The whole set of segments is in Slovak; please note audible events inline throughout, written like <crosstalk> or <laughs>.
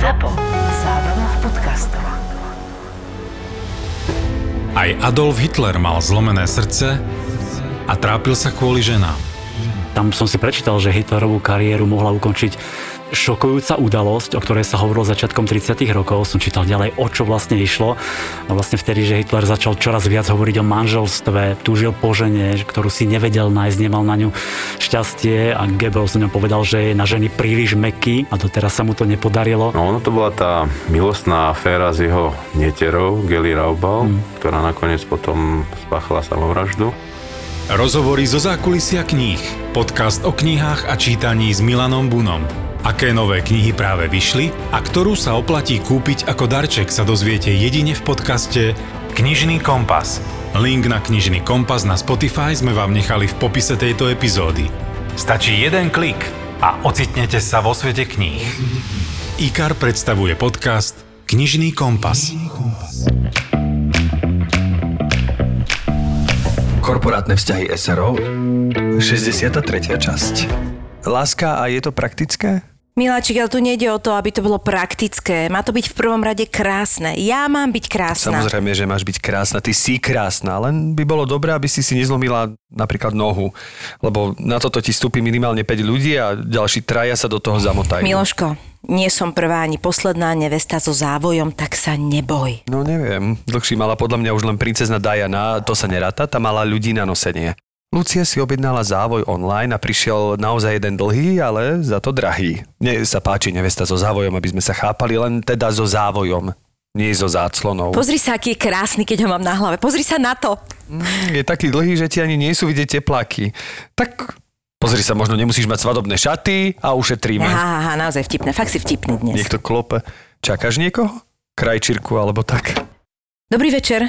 ZAPO. Zábrná v podcastov. Aj Adolf Hitler mal zlomené srdce a trápil sa kvôli ženám. Tam som si prečítal, že Hitlerovú kariéru mohla ukončiť šokujúca udalosť, o ktorej sa hovorilo začiatkom 30. rokov. Som čítal ďalej, o čo vlastne išlo. A vlastne vtedy, že Hitler začal čoraz viac hovoriť o manželstve, túžil po žene, ktorú si nevedel nájsť, nemal na ňu šťastie a Goebbels ňom povedal, že je na ženy príliš meký a doteraz sa mu to nepodarilo. No ono to bola tá milostná aféra s jeho neterou, Geli Raubal, mm. ktorá nakoniec potom spáchala samovraždu. Rozhovory zo zákulisia kníh. Podcast o knihách a čítaní s Milanom Bunom. Aké nové knihy práve vyšli a ktorú sa oplatí kúpiť ako darček sa dozviete jedine v podcaste Knižný kompas. Link na Knižný kompas na Spotify sme vám nechali v popise tejto epizódy. Stačí jeden klik a ocitnete sa vo svete kníh. IKAR predstavuje podcast Knižný kompas. Korporátne vzťahy SRO 63. časť Láska a je to praktické? Miláčik, ale tu nejde o to, aby to bolo praktické. Má to byť v prvom rade krásne. Ja mám byť krásna. Samozrejme, že máš byť krásna, ty si krásna, len by bolo dobré, aby si si nezlomila napríklad nohu, lebo na toto ti stúpi minimálne 5 ľudí a ďalší traja sa do toho zamotajú. Miloško, nie som prvá ani posledná nevesta so závojom, tak sa neboj. No neviem, dlhší mala podľa mňa už len princezna Diana, to sa neráta, tá mala ľudí na nosenie. Lucia si objednala závoj online a prišiel naozaj jeden dlhý, ale za to drahý. Mne sa páči nevesta so závojom, aby sme sa chápali, len teda so závojom, nie so záclonou. Pozri sa, aký je krásny, keď ho mám na hlave. Pozri sa na to. Mm, je taký dlhý, že ti ani nie sú vidieť tepláky. Tak pozri sa, možno nemusíš mať svadobné šaty a ušetríme. Aha, aha, naozaj vtipné. Fakt si vtipný dnes. Niekto klope. Čakáš niekoho? Krajčírku alebo tak. Dobrý večer.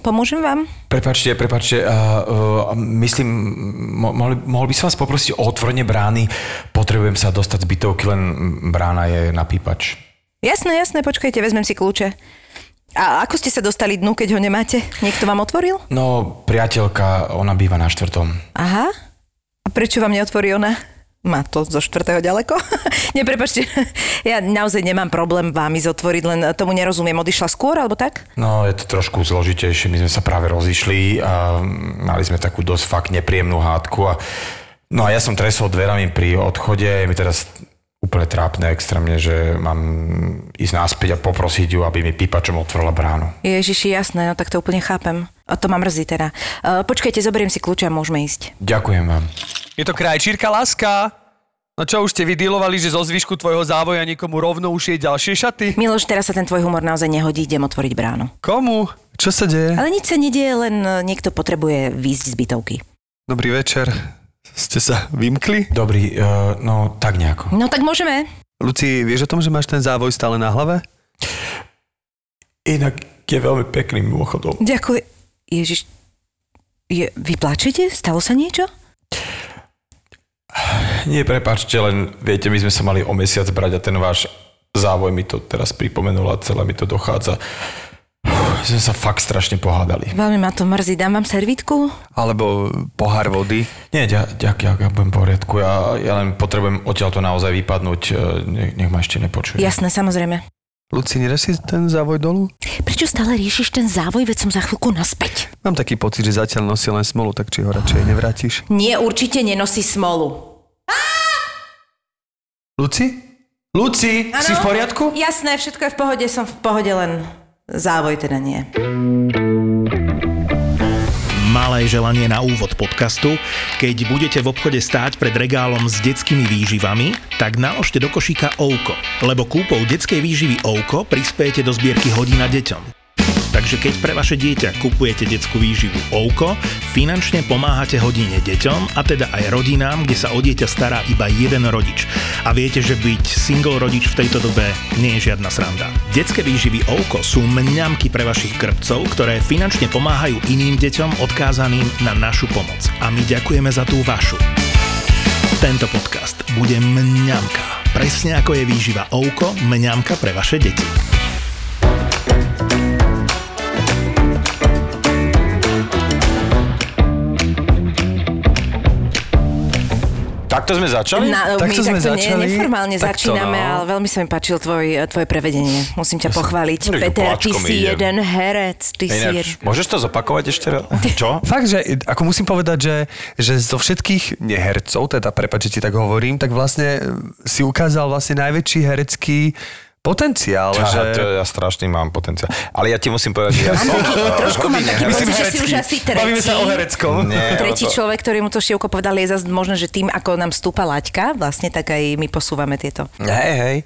Pomôžem vám? Prepačte, prepačte, uh, uh, myslím, mo- mohli, mohol by som vás poprosiť o otvorenie brány. Potrebujem sa dostať z bytovky, len brána je na pípač. Jasné, jasné, počkajte, vezmem si kľúče. A ako ste sa dostali dnu, keď ho nemáte? Niekto vám otvoril? No, priateľka, ona býva na štvrtom. Aha. A prečo vám neotvorí ona? Má to zo štvrtého ďaleko? <laughs> Nie, prepačte, ja naozaj nemám problém vám ísť otvoriť, len tomu nerozumiem. Odišla skôr, alebo tak? No, je to trošku zložitejšie. My sme sa práve rozišli a mali sme takú dosť fakt nepríjemnú hádku. A... No a ja som tresol dverami pri odchode. Mi teraz úplne trápne extrémne, že mám ísť náspäť a poprosiť ju, aby mi pípačom otvorila bránu. Ježiši, jasné, no tak to úplne chápem. A to ma mrzí teda. Uh, počkajte, zoberiem si kľúče a môžeme ísť. Ďakujem vám. Je to krajčírka láska. No čo, už ste vydílovali, že zo zvyšku tvojho závoja niekomu rovno ušie ďalšie šaty? Miloš, teraz sa ten tvoj humor naozaj nehodí, idem otvoriť bránu. Komu? Čo sa deje? Ale nič sa nedieje, len e, niekto potrebuje výjsť z bytovky. Dobrý večer. Ste sa vymkli? Dobrý, uh, no tak nejako. No tak môžeme. Luci, vieš o tom, že máš ten závoj stále na hlave? Inak je veľmi pekný mimochodom. Ďakujem. Ježiš, je, vy plačete? Stalo sa niečo? Nie, prepáčte, len viete, my sme sa mali o mesiac brať a ten váš závoj mi to teraz pripomenul a celé mi to dochádza. Sme sa fakt strašne pohádali. Veľmi ma to mrzí. Dám vám servítku? Alebo pohár vody? Nie, ďakujem, ďak, ja budem v poriadku. Ja, ja len potrebujem odtiaľ to naozaj vypadnúť. e, Nech, nech ma ešte nepočuje. Jasné, samozrejme. Luci, nedáš si ten závoj dolu? Prečo stále riešiš ten závoj, veď som za chvíľku naspäť? Mám taký pocit, že zatiaľ nosí len smolu, tak či ho radšej nevrátiš. Nie, určite nenosí smolu. Luci? Luci, si v poriadku? Jasné, všetko je v pohode, som v pohode, len závoj teda nie. Malé želanie na úvod podcastu. Keď budete v obchode stáť pred regálom s detskými výživami, tak naložte do košíka Ouko, lebo kúpou detskej výživy Ouko prispiejete do zbierky hodina deťom. Takže keď pre vaše dieťa kupujete detskú výživu Ouko, finančne pomáhate hodine deťom a teda aj rodinám, kde sa o dieťa stará iba jeden rodič. A viete, že byť single rodič v tejto dobe nie je žiadna sranda. Detské výživy Ouko sú mňamky pre vašich krpcov, ktoré finančne pomáhajú iným deťom odkázaným na našu pomoc. A my ďakujeme za tú vašu. Tento podcast bude mňamka. Presne ako je výživa Ouko, mňamka pre vaše deti. Takto sme začali? Na, Takto my sme takto začali. Ne, neformálne Takto, začíname, no. ale veľmi sa mi páčil tvoj, tvoje prevedenie. Musím ťa pochváliť. No, Peter, ty si idem. jeden herec. Ty si jeden... Ináč, môžeš to zopakovať ešte raz? Čo? Fakt, že ako musím povedať, že, že zo všetkých nehercov, teda prepáč, že ti tak hovorím, tak vlastne si ukázal vlastne najväčší herecký potenciál. Tá, že... to ja strašný mám potenciál. Ale ja ti musím povedať, že ja som... taký, trošku mám taký pocit, že si už asi tretí. Bavíme sa o hereckom. Nie, Tretí to- človek, ktorý mu to Šivko povedal, je zase možno, že tým, ako nám stúpa laťka, vlastne tak aj my posúvame tieto. Hej, hej.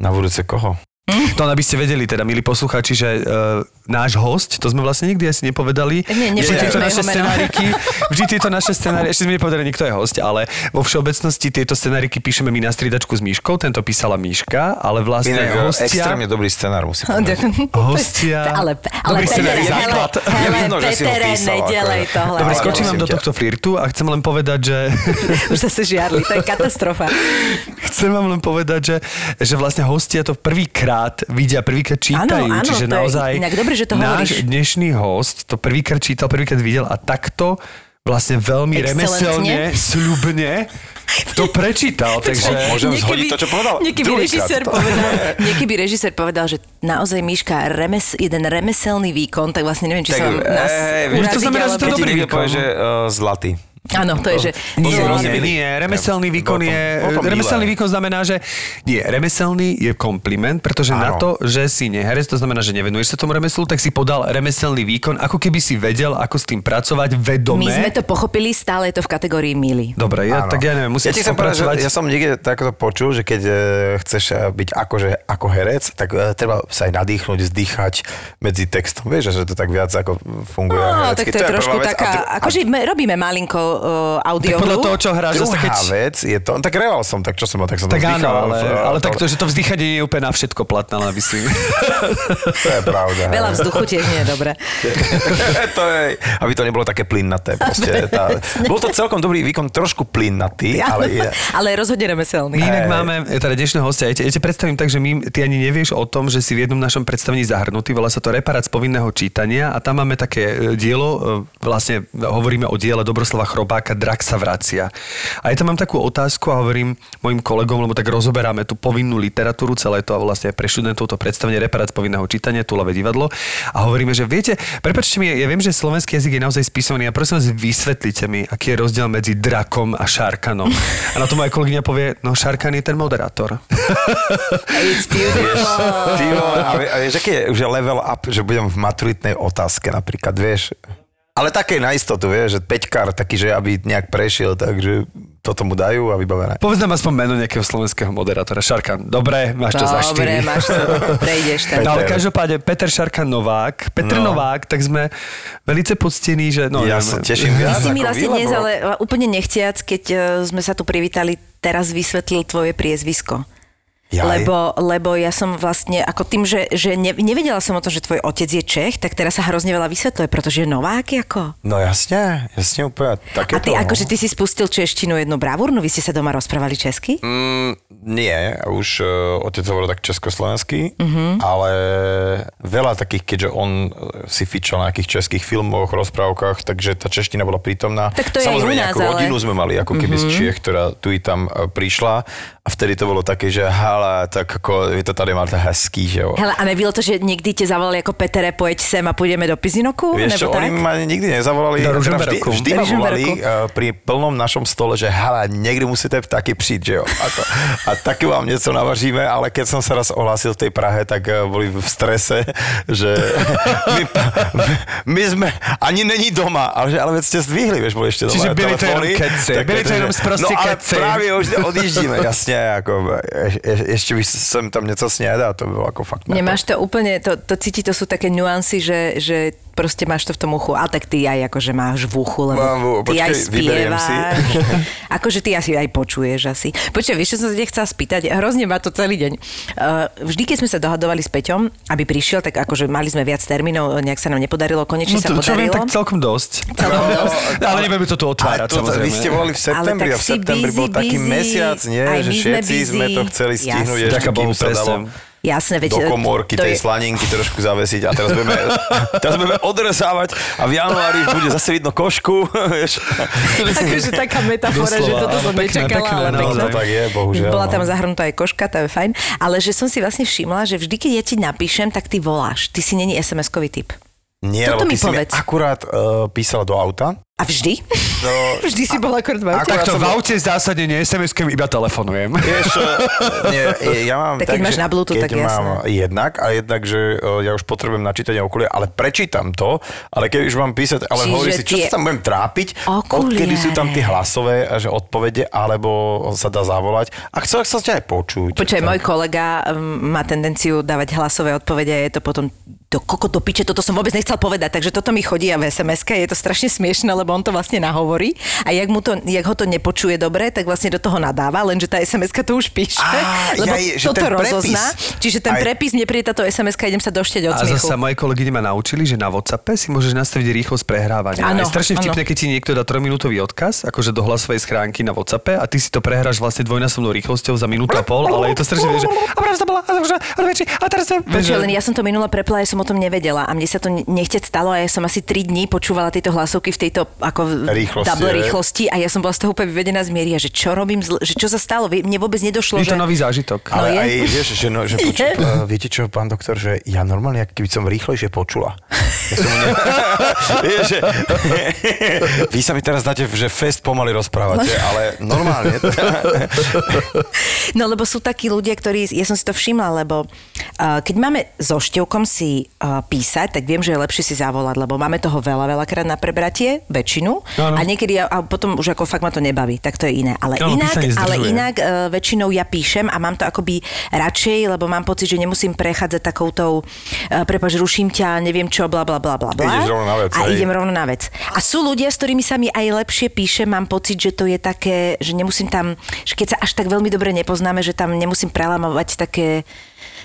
Na budúce koho? To aby ste vedeli, teda, milí posluchači, že uh, náš host, to sme vlastne nikdy asi nepovedali. Nie, vždy tieto naše scenáriky, vždy tieto naše scenáriky, ešte sme nepovedali, nikto je host, ale vo všeobecnosti tieto scenáriky píšeme my na striedačku s Míškou, tento písala Míška, ale vlastne Inak hostia... extrémne dobrý scenár, musím povedať. Hostia. <laughs> Ale, ale Dobrý scenár, základ. Je hele, vidno, že si ho písal, ako- nedelej tohle. Dobre, skočím vám do tohto flirtu a chcem len povedať, že <laughs> Už zase žiarli, to je katastrofa. chcem vám len povedať, že, že vlastne hostia to prvýkrát vidia, prvýkrát čítajú, Áno, áno, čiže to je naozaj inak dobre, že to náš hovoríš. dnešný host to prvýkrát čítal, prvýkrát videl a takto vlastne veľmi remeselne, sľubne to prečítal, takže... Môžem zhodiť to, čo povedal? Niekedy Druhýkrát režisér <laughs> povedal, režisér povedal, že naozaj Miška, remes, jeden remeselný výkon, tak vlastne neviem, či sa vám nás hej, vieš, to uraziť, znamená, že to dobrý výkon. povie, že uh, zlatý. Áno, to je, že... Nie, nie, nie, remeselný výkon to- je... to. Remeselný výkon znamená, že... Nie, remeselný je kompliment, pretože na Áno. to, že si neherec, to znamená, že nevenuješ sa tomu remeslu, tak si podal remeselný výkon, ako keby si vedel, ako s tým pracovať vedome. My sme to pochopili, stále je to v kategórii milý. Dobre, ja, Áno. tak ja neviem, musím ja ti že popracovať. ja som niekde takto počul, že keď e, chceš e, byť akože, ako herec, tak e, treba sa aj nadýchnuť, zdýchať medzi textom. Vieš, že to tak viac ako funguje. No, tak to je prvá trošku vec. A taká, akože robíme malinko uh, audio Tak podľa toho, čo hráš, Druhá keď... vec je to, tak reval som, tak čo som, tak som to Tak áno, vzdychal, ale, v- ale tak to, že to vzdychanie nie je úplne na všetko platné, ale myslím. <laughs> <laughs> to je pravda. Veľa vzduchu tiež nie je dobré. <laughs> to je, aby to nebolo také plynnaté. Proste, tá, bol to celkom dobrý výkon, trošku plynnatý, ale je, ale rozhodne remeselný. My inak máme e, teda dnešného hostia. Ja te, ja te predstavím tak, že my, ty ani nevieš o tom, že si v jednom našom predstavení zahrnutý. Volá sa to Reparát z povinného čítania a tam máme také e, dielo, vlastne hovoríme o diele Dobroslava Chrobáka Drak sa vracia. A ja tam mám takú otázku a hovorím mojim kolegom, lebo tak rozoberáme tú povinnú literatúru, celé to a vlastne pre študentov to predstavenie Reparát z povinného čítania, Tulavé divadlo. A hovoríme, že viete, prepačte mi, ja viem, že slovenský jazyk je naozaj spisovaný a prosím vás, vysvetlite mi, aký je rozdiel medzi drakom a šarkanom. A na to moja kolegyňa povie, no šarkan je ten moderátor. It's beautiful. Ty vole, a, vie- a vieš, aký je už je level up, že budem v maturitnej otázke napríklad, vieš. Ale také na istotu, vieš, že peťkár taký, že aby nejak prešiel, takže toto mu dajú a vybavené. Povedz nám aspoň meno nejakého slovenského moderátora. Šarkan. Dobre, máš to za Dobre, 4. máš to, prejdeš tam. <laughs> No ale každopádne Peter Šarkan Novák, Petr No. Novák, tak sme velice poctení, že... No, ja neviem, sa teším <laughs> Ty viac si ako mi vlastne dnes, ale úplne nechtiac, keď eh, sme sa tu privítali, teraz vysvetlil tvoje priezvisko. Jaj. Lebo, lebo ja som vlastne, ako tým, že, že ne, nevedela som o tom, že tvoj otec je Čech, tak teraz sa hrozne veľa vysvetľuje, pretože je Novák ako. No jasne, jasne úplne. Také A ty, to, no. akože ty si spustil češtinu jednu bravúrnu, vy ste sa doma rozprávali česky? Mm, nie, už uh, otec hovoril tak československý, Mhm. mm-hmm. ale veľa takých, keďže on eh, si fičal na nejakých českých filmoch, rozprávkach, takže tá čeština bola prítomná. Tak to je aj Samozrejme, u nás, nejakú ale- Mhm. rodinu sme mali, ako keby mm-hmm. z Čiech, ktorá tu i tam eh, prišla a vtedy to bolo také, že hala, tak ako vy to tady máte hezký, že jo. Hele, a nebylo to, že niekdy te zavolali ako Petere, pojeď sem a pôjdeme do Pizinoku? Vieš čo, nebo oni tak? ma nikdy nezavolali, Do teda vždy, vždy ma volali uh, pri plnom našom stole, že hala, niekdy musíte taky přijít, že jo. A, to, a taky vám něco navaříme, ale keď som sa raz ohlásil v tej Prahe, tak uh, boli v strese, <laughs> že <laughs> my, my sme, ani není doma, ale, že, ale veď ste zdvihli, vieš, boli ešte doma Čiže byli to jenom keci, tak byli to jenom sprostě No ale keci. právě už odjíždíme, jasně, jako, je, je, ještě by som tam něco snědal, to bylo jako fakt. Nemáš to úplne, to, to cíti, to sú také nuancy, že, že proste máš to v tom uchu. Ale tak ty aj akože máš v uchu, lebo Mám ty počkej, aj vyberiem si. spievaš. <laughs> akože ty asi aj počuješ asi. Počkaj, vieš, čo som sa ťa chcela spýtať? Hrozne ma to celý deň. Uh, vždy, keď sme sa dohadovali s Peťom, aby prišiel, tak akože mali sme viac termínov, nejak sa nám nepodarilo, konečne No sa to, čo viem, podarilo. tak celkom dosť. Celkom <laughs> dosť. Ale nebudeme to tu otvárať, to, samozrejme. vy ste volali v septembri Ale a v septembri bol busy, taký busy. mesiac, nie? Aj že my sme všetci sme busy. to chceli stihnúť ešte, kým sa dalo. Jasné, veď... do komórky to tej je- slaninky trošku zavesiť a teraz budeme, <laughs> teraz budeme odrezávať a v januári bude zase vidno košku. <laughs> Akože taká metafora, že Doslova, toto áno, som nečakala, pekné, ale naozaj. pekné. To tak je, bohužiaľ. Bola tam no. zahrnutá aj koška, to je fajn. Ale že som si vlastne všimla, že vždy, keď ja ti napíšem, tak ty voláš. Ty si není SMS-kový typ. Nie, Toto lebo mi ty si mi akurát uh, písala do auta. A vždy? No, <laughs> Vždy si bola v aute? Akurát Takto som v aute zásadne nie SMS-kem, iba telefonujem. Vieš, nie, ja mám Tak keď máš že na Bluetooth, keď tak jasné. mám jednak a jednak, že eh, ja už potrebujem načítanie okulie, ale prečítam to, ale keď už mám písať, ale Čiže hovorí si, čo tie sa tam budem trápiť, okuliare. odkedy sú tam tie hlasové a že odpovede, alebo sa dá zavolať a chcel sa ťa aj počuť. Počkaj, Tak. môj kolega má tendenciu dávať hlasové odpovede a je to potom do koko do piče, toto som vôbec nechcel povedať, takže toto mi chodí a v sms je to strašne smiešne, lebo on to vlastne nahovorí a jak, mu to, jak ho to nepočuje dobre, tak vlastne do toho nadáva, lenže tá sms to už píše, Á, <laughs> lebo ja, že toto rozozná, čiže ten Aj- prepis nepríde táto sms idem sa došteť od A smiechu. zase moje kolegyne ma naučili, že na WhatsAppe si môžeš nastaviť rýchlosť prehrávania. Áno, a je strašne vtipné, keď ti niekto dá 3-minútový odkaz, akože do hlasovej schránky na WhatsAppe a ty si to prehráš vlastne dvojnásobnou rýchlosťou za minútu a pol, ale je to strašne, že <laughs> a teraz to bola, a už, a a teraz to... Počuj, len ja som to minula prepla, ja som o tom nevedela a mne sa to ne- nechceť stalo a ja som asi 3 dní počúvala tieto hlasovky v tejto ako Rýchlosti, double rýchlosti a ja som bola z toho úplne vyvedená z miery že čo robím, zle, že čo sa stalo, mne vôbec nedošlo, Je že... to nový zážitok. No Ale je. aj, vieš, že, no, že <laughs> poču, uh, viete čo, pán doktor, že ja normálne, keby som rýchlejšie počula. Ja som ne... <laughs> vieš, že... <laughs> Vy sa mi teraz dáte, že fest pomaly rozprávate, ale normálne. No lebo sú takí ľudia, ktorí, ja som si to všimla, lebo uh, keď máme so števkom si uh, písať, tak viem, že je lepšie si zavolať, lebo máme toho veľa, veľakrát na prebratie, väčšinu. Áno. A niekedy, a potom už ako fakt ma to nebaví, tak to je iné. Ale Áno, inak, ale inak uh, väčšinou ja píšem a mám to akoby radšej, lebo mám pocit, že nemusím prechádzať takoutou, uh, prepáč, ruším ťa, neviem čo, bla bla bla bla. bla. Vec, A hej. idem rovno na vec. A sú ľudia, s ktorými sa mi aj lepšie píše, mám pocit, že to je také, že nemusím tam, že keď sa až tak veľmi dobre nepoznáme, že tam nemusím prelamovať také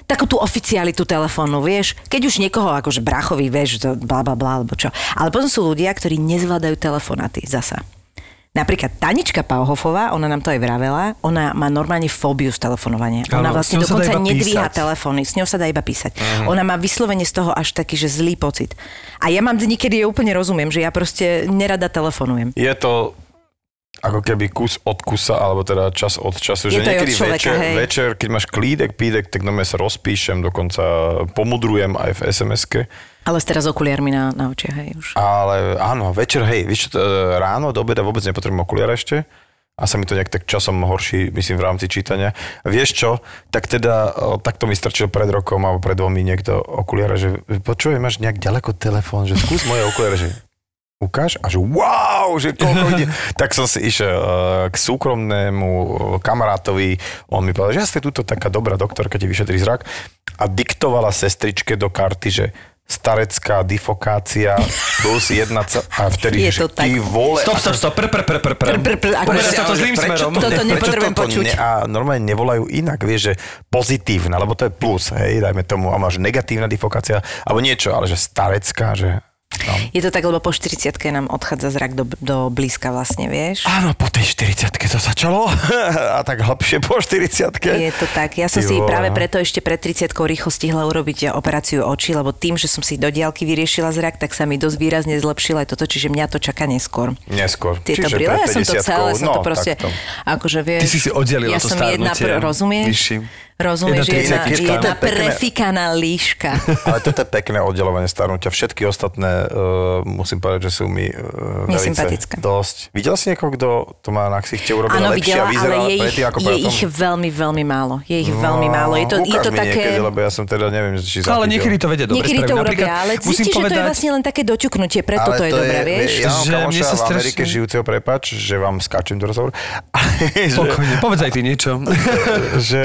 takú tú oficialitu telefónu, vieš. Keď už niekoho, akože brachovi, vieš, to bla bla bla, alebo čo. Ale potom sú ľudia, ktorí nezvládajú telefonáty zasa. Napríklad Tanička Pauhofová, ona nám to aj vravela, ona má normálne fóbiu z telefonovania. Ona vlastne dokonca nedvíha písať. telefóny, s ňou sa dá iba písať. Ona má vyslovene z toho až taký, že zlý pocit. A ja mám dní, kedy je úplne rozumiem, že ja proste nerada telefonujem. Je to ako keby kus od kusa, alebo teda čas od času, Je že niekedy človeka, večer, hej. večer, keď máš klídek, pídek, tak no sa rozpíšem, dokonca pomudrujem aj v SMS-ke. Ale s teraz okuliarmi na, na očiach, hej, už. Ale áno, večer, hej, vieš e, ráno do obeda vôbec nepotrebujem okuliare ešte a sa mi to nejak tak časom horší, myslím, v rámci čítania. Vieš čo, tak teda, o, takto mi strčil pred rokom alebo pred dvomi niekto okuliare, že počuj, máš nejak ďaleko telefón, že skús moje okuliare, že ukáž a že wow, že koľko ide. <laughs> tak som si išiel e, k súkromnému e, kamarátovi, on mi povedal, že ja ste tuto taká dobrá doktorka, ti vyšetrí zrak a diktovala sestričke do karty, že starecká difokácia plus <laughs> jedna ca- a vtedy, Je že to tak. ty vole. Stop, stop, stop, pr, pr, pr, pr, pr. Pr, pr, ako- sa to zlým prečo smerom. to Toto prečo toto počuť. Ne, a normálne nevolajú inak, vieš, že pozitívne, lebo to je plus, hej, dajme tomu, a máš negatívna difokácia, alebo niečo, ale že starecká, že... No. Je to tak, lebo po 40 nám odchádza zrak do, do blízka vlastne, vieš? Áno, po tej 40 to začalo <laughs> a tak hlbšie po 40 Je to tak. Ja som Ty si práve preto ešte pred 30 rýchlo stihla urobiť operáciu očí, lebo tým, že som si do diálky vyriešila zrak, tak sa mi dosť výrazne zlepšilo aj toto, čiže mňa to čaká neskôr. Neskôr. Tieto brýle, ja som to 50-kou, celé, som to no, proste, takto. akože vieš. Ty si si oddelila ja to som jedna, rozumieš? Vyšším. Rozumieš, Jedna jedna, jedna, to je pekné. prefikaná líška. <laughs> Ale toto je pekné oddelovanie starnutia. Všetky ostatné, uh, musím povedať, že sú mi uh, Nesympatické. dosť. Videl si niekoho, kto to má na ksichte urobené Áno, lepšie a videla, vyzerá ale je ich, ako je ich veľmi, veľmi málo. Je ich veľmi málo. Je to, je to také... Niekedy, lebo ja som teda neviem, či No, ale niekedy to vedia dobre Niekedy to urobia, ale musím zistíš, že to je povedať- vlastne len také doťuknutie, preto to je dobré, vieš? Ja mám Že mne kamoša sa v Amerike žijúceho, prepač, že vám skáčem do rozhovoru. <laughs> Ale že, Pokojne, povedz aj ty niečo. <laughs> že,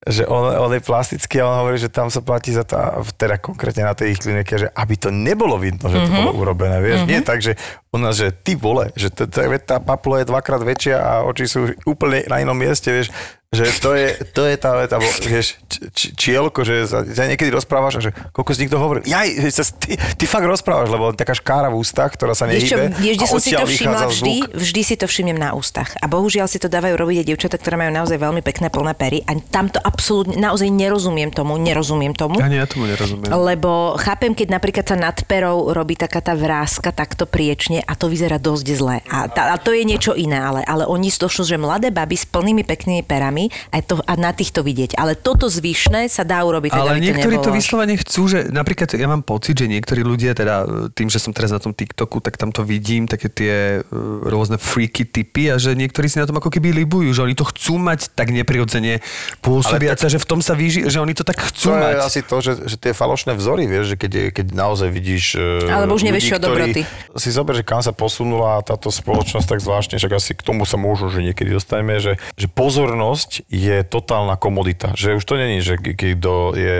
že on, on je plastický a on hovorí, že tam sa platí za tá, teda konkrétne na tej ich klinike, že aby to nebolo vidno, že to bolo urobené, vieš, nie tak, že Ona, že ty vole, že tá papula je dvakrát väčšia a oči sú úplne na inom mieste, vieš, že to je, to je tá veta, bo, vieš, č, čielko, že sa, sa niekedy rozprávaš a že koľko z nich to hovorí. Jaj, sa, ty, ty fakt rozprávaš, lebo taká škára v ústach, ktorá sa Vieš čo, nehybe vieš, kde a som si to všimla vždy? zvuk. Vždy si to všimnem na ústach. A bohužiaľ si to dávajú robiť aj dievčatá, ktoré majú naozaj veľmi pekné plné pery. A tam to absolútne, naozaj nerozumiem tomu, nerozumiem tomu. Ani ja tomu nerozumiem. Lebo chápem, keď napríklad sa nad perou robí taká tá vrázka takto priečne a to vyzerá dosť zle. A, tá, a to je niečo iné, ale, ale oni stošli, že mladé baby s plnými peknými perami a, to, a na týchto vidieť. Ale toto zvyšné sa dá urobiť. tak, Ale aby niektorí to, nebolo- vyslovene chcú, že napríklad ja mám pocit, že niektorí ľudia, teda tým, že som teraz na tom TikToku, tak tam to vidím, také tie e, rôzne freaky typy a že niektorí si na tom ako keby libujú, že oni to chcú mať tak neprirodzene pôsobiace, že v tom sa vyži, že oni to tak chcú To je mať. asi to, že, že tie falošné vzory, vieš, že keď, keď naozaj vidíš... e, Alebo už nevieš, čo od dobroty. Si zober, že kam sa posunula táto spoločnosť tak zvláštne, že asi k tomu sa môžu, že niekedy dostaneme, že, že pozornosť je totálna komodita. Že už to není, že kto je,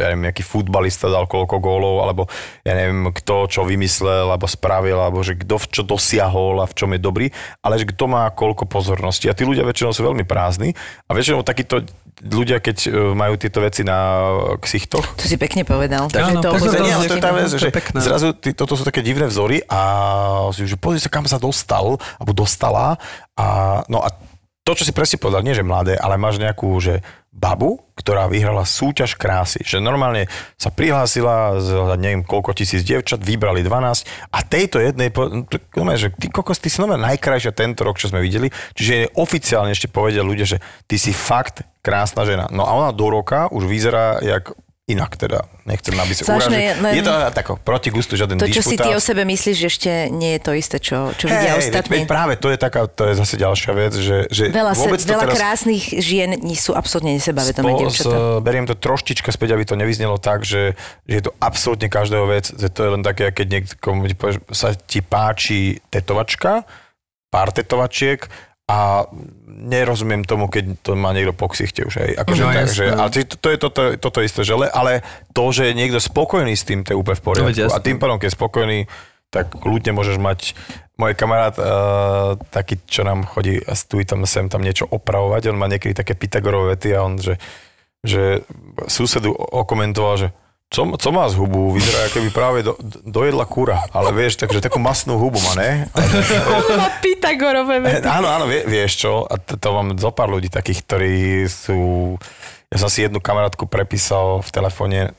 ja neviem, nejaký futbalista dal koľko gólov, alebo ja neviem, kto čo vymyslel, alebo spravil, alebo že kto čo dosiahol a v čom je dobrý, ale že kto má koľko pozornosti. A tí ľudia väčšinou sú veľmi prázdni a väčšinou takíto ľudia, keď e, majú tieto veci na ksichtoch, To si pekne povedal. Áno, Takže to pozor, to, nie, to je tá vec, že pekné. zrazu ty, toto sú také divné vzory a si, že pozri sa, kam sa dostal, alebo dostala. A, no a to, čo si presne povedal, nie že mladé, ale máš nejakú, že babu, ktorá vyhrala súťaž krásy. Že normálne sa prihlásila z neviem koľko tisíc dievčat, vybrali 12 a tejto jednej, po- no, normálne, že ty kokos, ty si normálne najkrajšia tento rok, čo sme videli. Čiže oficiálne ešte povedia ľudia, že ty si fakt krásna žena. No a ona do roka už vyzerá jak inak teda. Nechcem, aby sa Zvláštne urážil. je len- Je to tako, proti gustu žiaden To, čo si ty disputát. o sebe myslíš, že ešte nie je to isté, čo, čo vidia Hej, veď, ostatní. veď práve to je taká, to je zase ďalšia vec, že, že Veľa, se, vôbec to veľa teraz... krásnych žien nie sú absolútne nesebavedomé dievčatá. s- beriem to troštička späť, aby to nevyznelo tak, že, že je to absolútne každého vec, že to je len také, keď niekomu sa ti páči tetovačka, pár tetovačiek a nerozumiem tomu, keď to má niekto po ksichte už. Hej. Akože, No, tak, že, ale to, to je toto, toto isté, že le, ale to, že je niekto spokojný s tým, to je úplne v No, poriadku. jasné. a tým pádom, keď je spokojný, tak kľudne môžeš mať môj kamarát, uh, taký, čo nám chodí a i tam sem tam niečo opravovať, on má niekedy také Pythagorové vety a on, že, že susedu okomentoval, že co, co má z hubu? Vyzerá, ako by práve do, dojedla kúra. Ale vieš, takže takú masnú hubu má, ne? A, Má Pythagorové Eh, <laughs> Áno, áno, vie, vieš čo, a to, to mám zo pár ľudí takých, ktorí sú... Ja som si jednu kamarátku prepísal v telefóne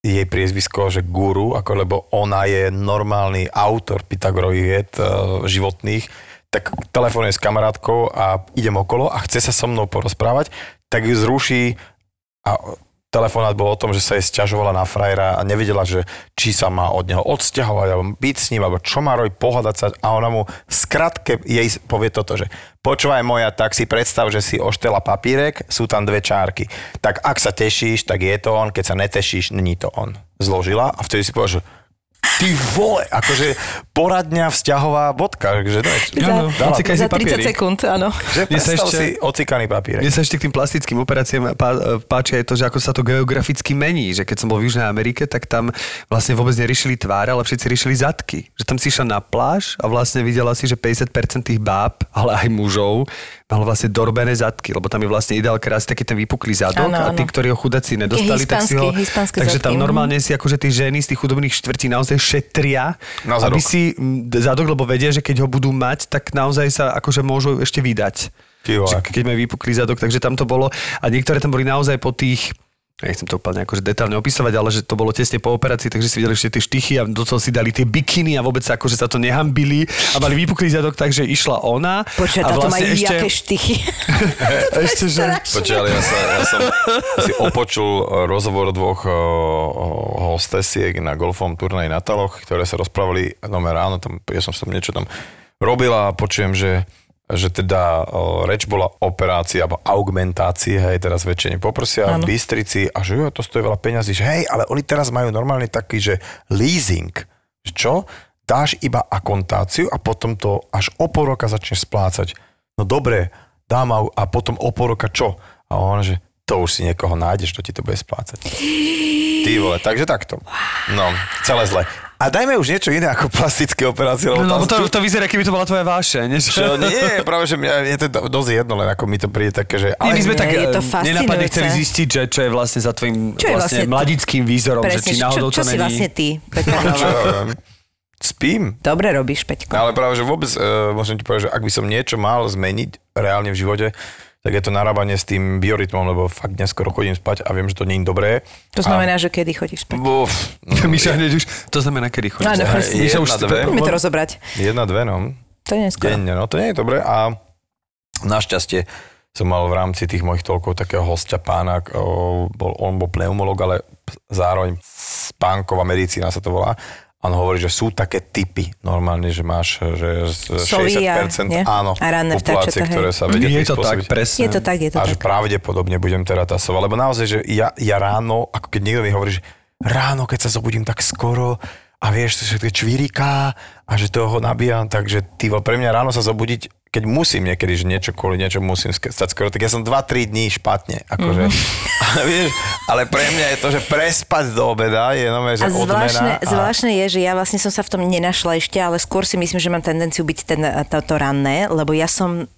jej priezvisko, že guru, ako, lebo ona je normálny autor Pythagorových vied eh, životných, tak telefonuje s kamarátkou a idem okolo a chce sa so mnou porozprávať, tak ju zruší a telefonát bol o tom, že sa jej sťažovala na frajera a nevedela, že či sa má od neho odsťahovať, alebo byť s ním, alebo čo má robiť, pohľadať sa a ona mu skratke jej povie toto, že počúvaj moja, tak si predstav, že si oštela papírek, sú tam dve čárky. Tak ak sa tešíš, tak je to on, keď sa netešíš, není to on. Zložila a vtedy si povedal, že ty vole, akože poradňa vzťahová bodka, že no, Áno, za, za 30 papiery. sekúnd, áno. že predstav ešte- si ocikaný papírek. Mne sa ešte k tým plastickým operáciám pá, páči aj to, že ako sa to geograficky mení. Že keď som bol v Južnej Amerike, tak tam vlastne vôbec neriešili tváre, ale všetci riešili zadky. Že tam si išla na pláž a vlastne videla si, že 50% tých báb, ale aj mužov, malo vlastne dorbené zadky, lebo tam je vlastne ideál krásny taký ten vypuklý zadok Áno, a tí, ktorí ho chudáci nedostali, tak si ho... Takže tam zadky, mhm. normálne si akože tí ženy z tých chudobných štvrtí naozaj šetria, Na zadok. aby si zadok, lebo vedia, že keď ho budú mať, tak naozaj sa akože môžu ešte vydať. Keď majú vypuklý zadok, takže tam to bolo. A niektoré tam boli naozaj po tých nechcem to úplne akože detálne opisovať, ale že to bolo tesne po operácii, takže si videli ešte tie štychy a do toho si dali tie bikiny a vôbec sa akože sa to nehambili a mali vypuklý zadok, takže išla ona. Počkaj, a táto vlastne majú jaké štychy. <laughs> ešte, že... Počkaj, ale ja, sa, ja som si opočul eh, rozhovor dvoch uh, hostesiek na golfovom turnaji na Taloch, ktoré sa rozprávali, no ráno, tam, ja som tam niečo tam robil a počujem, že že teda reč bola operácia alebo augmentácie, hej, teraz väčšine poprosia Áno. v Bystrici a že jo, to stojí veľa peňazí, že hej, ale oni teraz majú normálne taký, že leasing, čo? Dáš iba akontáciu a potom to až o pol roka začneš splácať. No dobre, dám a, a potom o pol roka čo? A on, že to už si niekoho nájdeš, kto ti to bude splácať. Ty vole, takže takto. No, celé zle. A dajme už niečo iné ako plastické operácie. Lebo No, tam lebo to, tu- to vyzerá, keby to bola tvoja vášeň. Nie? Čo, nie, práve, že mňa je to do- dosť jedno, len ako mi to príde také, že... Nie, my sme Nie, tak je to eh, nenápadne fascinujúce. chceli zistiť, že čo je vlastne za tvojim Čo vlastne, vlastne- mladickým výzorom, že Presne, či náhodou čo, čo to si není... vlastne ty, Peter Čo. Spím. Dobre robíš, Peťko. Ale práve, že vôbec, uh, môžem ti povedať, že ak by som niečo mal zmeniť reálne v živote, tak je to narábanie s tým biorytmom, lebo fakt neskoro chodím spať a viem, že to nie je dobré. To znamená, že kedy chodíš spať? Uf, <laughs> no, Miša hneď už, to znamená, kedy chodíš. Áno, spať. presne. Miša už dve. Poďme to rozobrať. jedna, dve, no. To je neskoro. Denne, no to nie je dobré a našťastie som mal v rámci tých mojich toľkov takého hostia pána, bol, on bol pneumolog, ale zároveň spánková medicína sa to volá. On hovorí, že sú také typy normálne, že máš že Soví a- 60% nie? áno, A ranné populácie, vtáčata, ktoré sa vedia Je to tak, prispôsobiť. presne. Je to tak, je to a že tak. pravdepodobne budem teda tá sova. Lebo naozaj, že ja, ja ráno, ako keď niekto mi hovorí, že ráno, keď sa zobudím tak skoro a vieš, že to čvíriká a že toho nabíjam, takže ty pre mňa ráno sa zobudiť, keď musím niekedy, že niečo kvôli niečo musím stať skoro, tak ja som 2-3 dní špatne. Akože, Mhm. <laughs> ale, vieš, ale pre mňa je to, že prespať do obeda je no, že A zvláštne, odmena. zvláštne je, že ja vlastne som sa v tom nenašla ešte, ale skôr si myslím, že mám tendenciu byť ten, to, to ranné, lebo ja som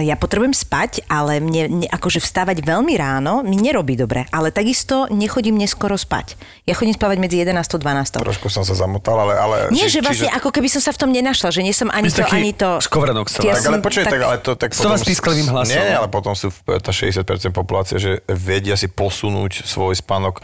ja potrebujem spať, ale mne, mne akože vstávať veľmi ráno mi nerobí dobre, ale takisto nechodím neskoro spať. Ja chodím spávať medzi 11 a 12. Trošku som sa zamotal, ale... ale Nie, či- že vlastne ako keby som sa v tom nenašla, že nie som ani to, ani to... toho. Ja Tak ale som počuj, tak, ale to tak Sova s písklavým hlasom. Nie, ale potom sú v- tá 60% populácie, že vedia si posunúť svoj spánok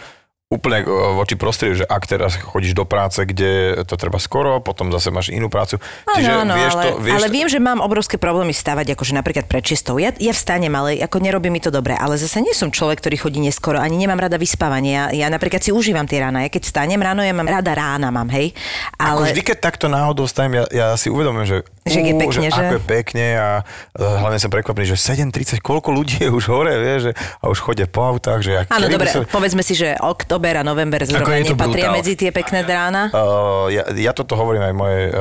úplne e, voči prostrediu, že ak teraz chodíš do práce, kde to treba skoro, potom zase máš inú prácu. Áno, áno, vieš ale, to, vieš ale viem, že mám obrovské problémy stávať, akože napríklad pred čistou. Ja, ja vstanem, ale ako nerobí mi to dobre. Ale zase nie som človek, ktorý chodí neskoro, ani nemám rada vyspávanie. Ja, ja napríklad si užívam tie rána. Ja keď vstanem ráno, ja mám rada rána, mám, hej. Ako Ale vždy, keď takto náhodou stanem, ja, ja si uvedomujem, že, Že je pekne, že? ako je pekne a e, hlavne som prekvapený, že 7.30, koľko ľudí je už hore, vieš, že, a už chodia po autách, že Áno, dobre, som- povedzme si, že október a november zrovna nepatria brutál. medzi tie pekné rána. Uh, ja, ja toto hovorím aj mojej uh,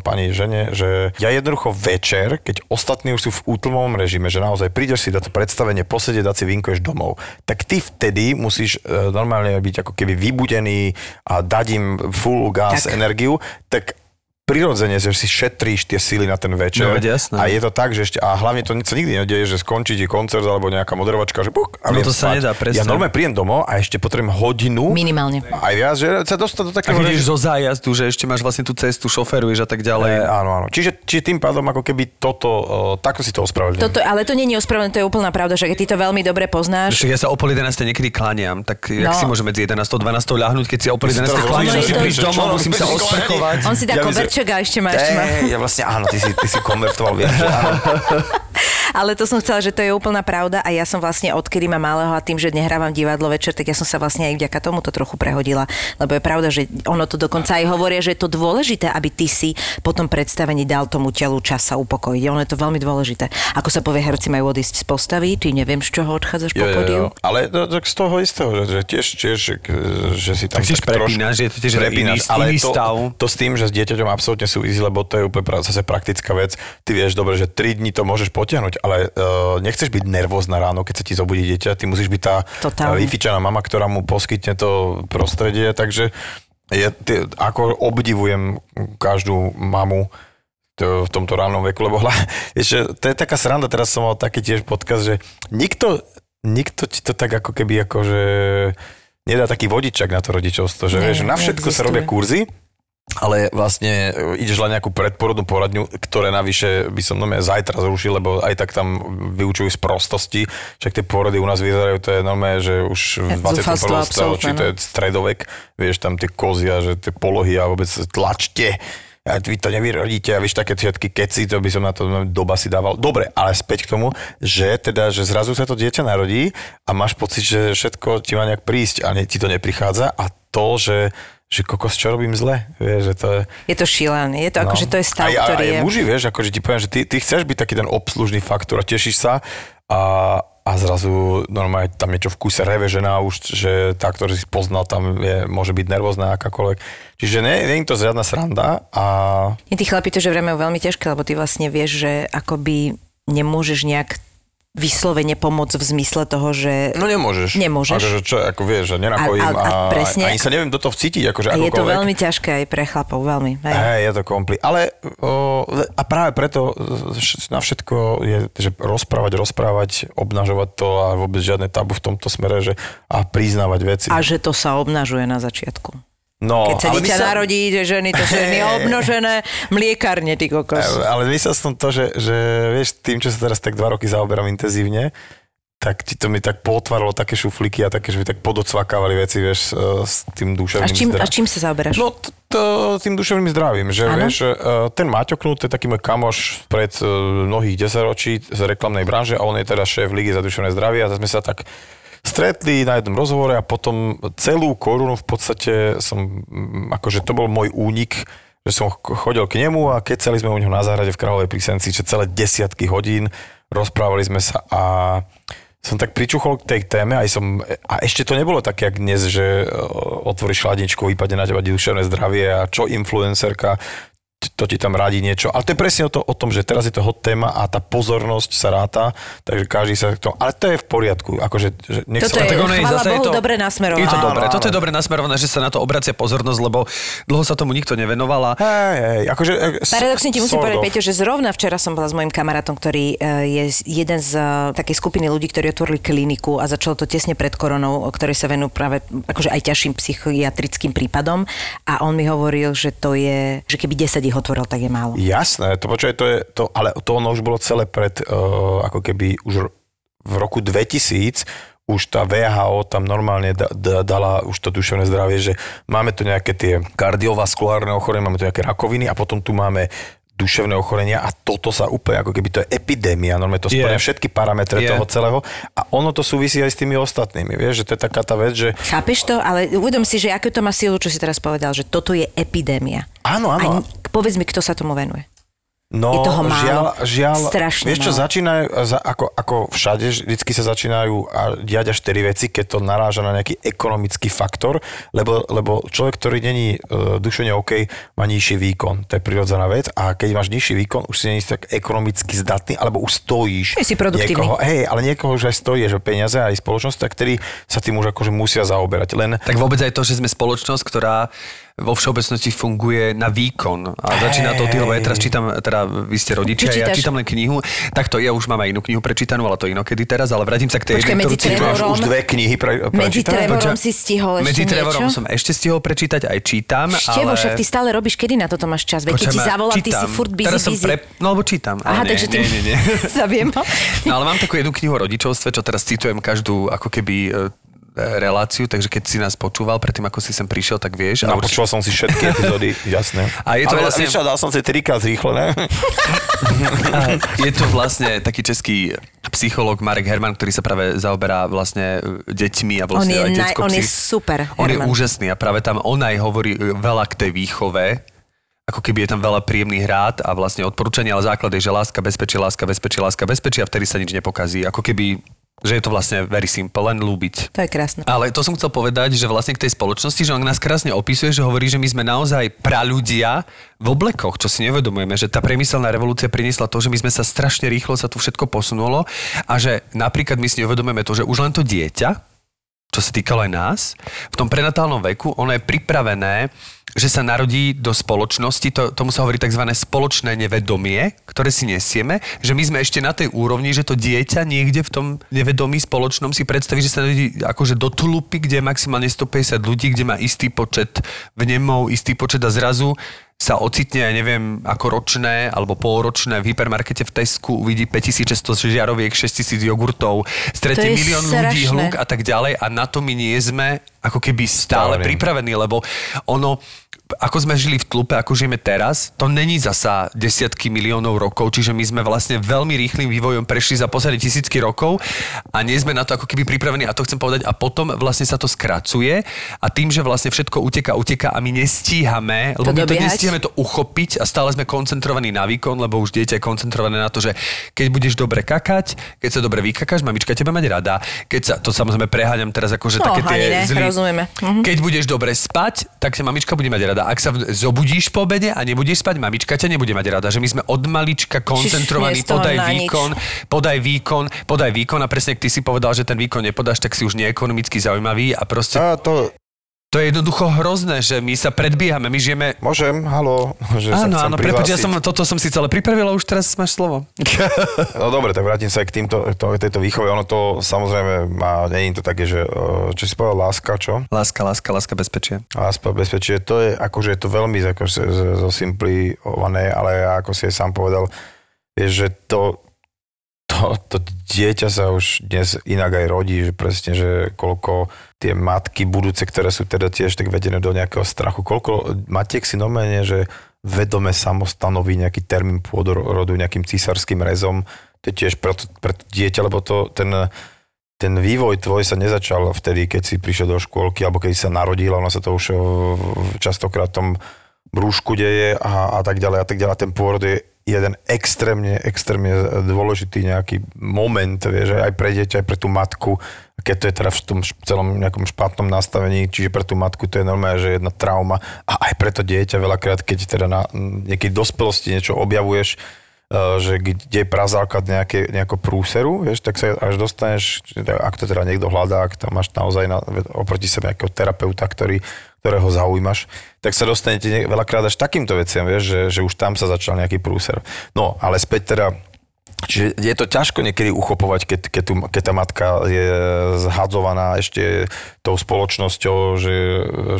pani žene, že ja jednoducho večer, keď ostatní už sú v útlmovom režime, že naozaj prídeš si do to predstavenie, posedieť, dať si vinkuješ domov, tak ty vtedy musíš uh, normálne byť ako keby vybudený a dať im full gas Tak. energiu, tak prirodzene, že si šetríš tie síly na ten večer. No, jasné. a je to tak, že ešte, a hlavne to sa nikdy nedeje, že skončí ti koncert alebo nejaká moderovačka, že buk, a No to sa spať. nedá, presne. Ja normálne príjem domov a ešte potrebujem hodinu Minimálne. aj viac, že sa dostať do A takého režimu. ideš zo zájazdu, že ešte máš vlastne tú cestu, šoferuješ a tak ďalej. E, áno, áno. Čiže, čiže tým pádom ako keby toto, uh, takto si to ospravedlňujem. Toto, ale to nie je ospravedlné, to je úplná pravda, že ty to veľmi dobre poznáš. Však ja sa o pol 11 niekedy kláňam, tak jak No. si môže medzi 11 a 12 ľahnúť, keď si o pol Ty si 11 to kláňam, rozumíš, musím prísť domov, musím sa osprchovať. On si dá koberček a ešte má, ešte má. Ja vlastne áno, ty si, ty si konvertoval, vieš, že áno. <laughs> Ale to som chcela, že to je úplná pravda a ja som vlastne odkedy mám malého a tým, že nehrávam divadlo večer, tak ja som sa vlastne aj vďaka tomu to trochu prehodila. Lebo je pravda, že ono to dokonca aj hovoria, že je to dôležité, aby ty si po tom predstavení dal tomu telu čas sa upokojiť. Ono je to veľmi dôležité. Ako sa povie, herci majú odísť z postavy, ty neviem, z čoho odchádzaš po pódiu. Ale to, tak z toho istého, že, že tiež, tiež, že, že si tam Tak tiež prepínaš, je to tiež iný- ale iný to, stav. to s tým, že s dieťaťom absolútne súvisí, lebo to je úplne zase praktická vec. Ty vieš dobre, že 3 dní to môžeš potiahnuť, ale uh, nechceš byť nervózna ráno, keď sa ti zobudí dieťa, ty musíš byť tá Totálne. vyfičaná mama, ktorá mu poskytne to prostredie, takže je, ty, ako obdivujem každú mamu, v tomto rannom veku, lebo hla, <laughs> ešte, to je taká sranda, teraz som mal taký tiež podcast, že nikto, nikto ti to tak ako keby akože nedá taký vodičak na to rodičovstvo, že Nie, vieš, na všetko sa neexistuje. robia kurzy, ale vlastne e, ideš len nejakú predporodnú poradňu, ktoré navyše by som normálne zajtra zrušil, lebo aj tak tam vyučujú z prostosti. Však tie porody u nás vyzerajú, to je normálne, že už v Zúfalstvo 21. storočí absolútne, to je no. stredovek, vieš, tam tie kozia, že tie polohy a vôbec tlačte a vy to nevyrodíte a vieš také všetky keci, to by som na to doba si dával. Dobre, ale späť k tomu, že teda, že zrazu sa to dieťa narodí a máš pocit, že všetko ti má nejak prísť a ne, ti to neprichádza a to, že že kokos, čo robím zle, vieš, že to je... Je to šílené, je to ako, že to je stav, No. aj, ktorý aj, je... aj muži, vieš, akože ti poviem, že ty, ty chceš byť taký ten obslužný faktor a tešíš sa a, a zrazu normálne tam niečo v kuse reve žena už, že tá, ktorý si poznal, tam je, môže byť nervózna akákoľvek. Čiže nie, nie je to žiadna sranda a Nie, tí chlapi to, že vreme veľmi ťažké, lebo ty vlastne vieš, že akoby nemôžeš nejak vyslovene pomôcť v zmysle toho, že... No nemôžeš. Nemôžeš. Akože čo, ako vieš, že nenakojím A- a- a a, presne. ani sa neviem do toho vcítiť, akože a je to veľmi ťažké aj pre chlapov, veľmi. Hej. Hej, je to kompli. Ale o, a práve preto na všetko je, že rozprávať, rozprávať, obnažovať to a vôbec žiadne tabu v tomto smere, že a priznávať veci. A že to sa obnažuje na začiatku. No, Keď sa dieťa narodí, že ženy to sú ženy <laughs> obnožené, mliekárne, ty kokos. Ale myslel som to, že, že vieš, tým, čo sa teraz tak dva roky zaoberám intenzívne, tak ti to mi tak potváralo také šuflíky a také, že mi tak podocvakávali veci, vieš, s- s tým A duševným s čím, a zdravím. s čím sa zaoberáš? No, t- to, tým duševným zdravím, že Áno. vieš, eh, ten Maťo Knut, to je taký môj kamoš pred mnohých desaťročí z reklamnej branže a on je teda šéf Ligy za duševné zdravie a sme sa tak stretli na jednom rozhovore a potom celú korunu v podstate som, mm, akože to bol môj únik, že som ch- chodil k nemu a kecali sme u neho na záhrade v Kráľovej Prísenci, že celé desiatky hodín rozprávali sme sa a som tak pričuchol k tej téme, aj som, a ešte to nebolo také, jak dnes, že e, otvoríš chladničku, vypadne na teba duševné zdravie a čo influencerka, to ti tam radí niečo. Ale to je presne o, to, o tom, že teraz je to hot téma a tá pozornosť sa ráta, takže každý sa k tomu, ale to je v poriadku, akože, že nech Toto sa... je, tak ono je zase je Bohu, to- dobre nasmerované. Je to dobré, áno. toto je dobre nasmerované, že sa na to obracia pozornosť, lebo dlho sa tomu nikto nevenoval a Hej, hej, akože... e, Paradoxne ti musím povedať. Peťo, že zrovna včera som bola s mojim kamarátom, ktorý e, je jeden z e, takej skupiny ľudí, ktorí otvorili kliniku a začalo to tesne pred koronou, ktorej sa venujú práve akože aj ťažším psychiatrickým prípadom a on mi hovoril, že to je, že keby 10 ich otvoril, tak je málo. Jasné, to počkaj, to je, to, ale to ono už bolo celé pred, uh, ako keby už v roku 2000 už tá VHO tam normálne da, da, dala už to duševné zdravie, že máme tu nejaké tie kardiovaskulárne ochorenia, máme tu nejaké rakoviny a potom tu máme duševné ochorenia a toto sa úplne, ako keby to je epidémia, normálne to splňa všetky parametre Je. toho celého a ono to súvisí aj s tými ostatnými, vieš, že to je taká tá vec, že Chápeš to? Ale uvedom si, že akú to má silu, čo si teraz povedal, že toto je epidémia. áno, A áno, n- povedz mi, kto sa tomu venuje. No, Je toho málo. žiaľ, žiaľ Strašne vieš čo, málo. začínajú, za, ako, ako všade, vždycky sa začínajú a diať až 4 veci, keď to naráža na nejaký ekonomický faktor, lebo, lebo človek, ktorý není uh, duševne OK, má nižší výkon. To je prirodzená vec a keď máš nižší výkon, už si není tak ekonomicky zdatný, alebo už stojíš Nie si produktívny. niekoho, hej, ale niekoho už aj stojí, že peniaze aj spoločnosť, tak ktorí sa tým už akože musia zaoberať. Len tak vôbec aj to, že sme spoločnosť, ktorá vo všeobecnosti funguje na výkon. A začína to, ty, lebo ja teraz čítam, teda vy ste rodičia, ja čítam len knihu. Takto, ja už mám aj inú knihu prečítanú, ale to inokedy teraz, ale vrátim sa k tej Počkaj, jednej, medzi Trevorom- už dve knihy pre, Medzi? Trevorom si stihol ešte Medzi Trevorom niečo? som ešte stihol prečítať, aj čítam, Števo, ale... však ty stále robíš, kedy na toto máš čas? Veď keď ti zavolám, ty si furt busy, Teraz som busy. Pre... No, lebo čítam. Ale Aha, nie, takže ty... nie. <laughs> No ale mám takú jednu knihu o rodičovstve, čo teraz citujem každú ako keby e, reláciu, takže keď si nás počúval predtým, ako si sem prišiel, tak vieš. No, a určite- počúval som si všetky epizódy, <laughs> jasné. A je to Ale vlastne- dal som si trikrát zrýchlené. <laughs> Je to vlastne taký český psychológ Marek Herman, ktorý sa práve zaoberá vlastne e, deťmi a On vlastne je, aj naj, on je super. On je Herman. úžasný a práve tam on aj hovorí e, veľa k tej výchove, ako keby je tam veľa príjemných rád a vlastne odporúčania, ale základ je, že láska, bezpečie, láska, bezpečie, láska, bezpečie a vtedy sa nič nepokazí. Ako keby, že je to vlastne very simple, len ľúbiť. To je krásne. Ale to som chcel povedať, že vlastne k tej spoločnosti, že on nás krásne opisuje, že hovorí, že my sme naozaj praľudia v oblekoch, čo si nevedomujeme, že tá priemyselná revolúcia priniesla to, že my sme sa strašne rýchlo sa tu všetko posunulo a že napríklad my si neuvedomujeme to, že už len to dieťa, čo sa týkalo aj nás, v tom prenatálnom veku, ono je pripravené, že sa narodí do spoločnosti, to, tomu sa hovorí tzv. spoločné nevedomie, ktoré si nesieme, že my sme ešte na tej úrovni, že to dieťa niekde v tom nevedomí spoločnom si predstaví, že sa narodí akože do tulupy, kde je maximálne 150 ľudí, kde má istý počet vnemov, istý počet a zrazu sa ocitne, ja neviem, ako ročné alebo polročné v hypermarkete v Tesku uvidí 5600 žiaroviek, 6000 jogurtov, stretne milión ľudí, strašné. hluk a tak ďalej a na to my nie sme ako keby stále Stále. pripravení, lebo ono, ako sme žili v tlupe, ako žijeme teraz, to není zasa desiatky miliónov rokov, čiže my sme vlastne veľmi rýchlým vývojom prešli za posledné tisícky rokov a nie sme na to ako keby pripravení a to chcem povedať a potom vlastne sa to skracuje a tým, že vlastne všetko uteka, uteka a my nestíhame, lebo To my to nestíhame to uchopiť a stále sme koncentrovaní na výkon, lebo už dieťa je koncentrované na to, že keď budeš dobre kakať, keď sa dobre vykakáš, mamička teba mať rada. Keď sa, to samozrejme preháňam teraz akože No, také tie ne, zlý, rozumieme. Mhm. Keď budeš dobre spať, tak ťa mamička bude mať rada. Pravda. Ak sa zobudíš po obede a nebudeš spať, mamička ťa nebude mať rada. Že my sme od malička koncentrovaní, podaj výkon, podaj výkon, podaj výkon a presne, ak ty si povedal, že ten výkon nepodáš, tak si už neekonomicky zaujímavý a proste A to, to je jednoducho hrozné, že my sa predbiehame, my žijeme... môžem, halo, že sa Áno, chcem áno, prepáč, ja som, toto som si celé pripravil a už teraz máš slovo. <laughs> No dobre, tak vrátim sa aj k týmto, to, tejto výchove. Ono to samozrejme má, nie je to také, že, eh, čo si povedal, láska, čo? Láska, láska, láska, bezpečie. Láska, bezpečie, to je akože je to veľmi ako, z- z- zosimpliované, ale ako si aj sám povedal, vieš, že to, to, to dieťa sa už dnes inak aj rodí, že presne, že koľko tie matky budúce, ktoré sú teda tiež tak vedené do nejakého strachu, koľko matiek si normálne, že vedome samostanoví nejaký termín pôdorodu nejakým císarským rezom, to je tiež pre to, pre dieťa, lebo to, ten, ten vývoj tvoj sa nezačal vtedy, keď si prišiel do škôlky, alebo keď sa narodil, ono sa to už častokrát v tom brúšku deje a, a tak ďalej a tak ďalej. Ten pôrod je jeden extrémne, extrémne dôležitý nejaký moment, vieš, aj pre dieťa, aj pre tú matku, keď to je teda v tom celom nejakom špatnom nastavení, čiže pre tú matku to je normálne, že jedna trauma. A aj pre to dieťa veľakrát, keď teda na niekej dospelosti niečo objavuješ, že kde je prazáklad nejaké, nejakého prúseru, vieš, tak sa až dostaneš, teda- ak to teda niekto hľadá, ak tam máš naozaj na, oproti sebe nejakého terapeuta, ktorý, ktorého zaujímaš, tak sa dostanete veľakrát až takýmto veciam, vieš, že, že už tam sa začal nejaký prúser. No, ale späť teda Čiže je to ťažko niekedy uchopovať, keď, keď, tu, keď tá matka je zhadzovaná ešte tou spoločnosťou, že,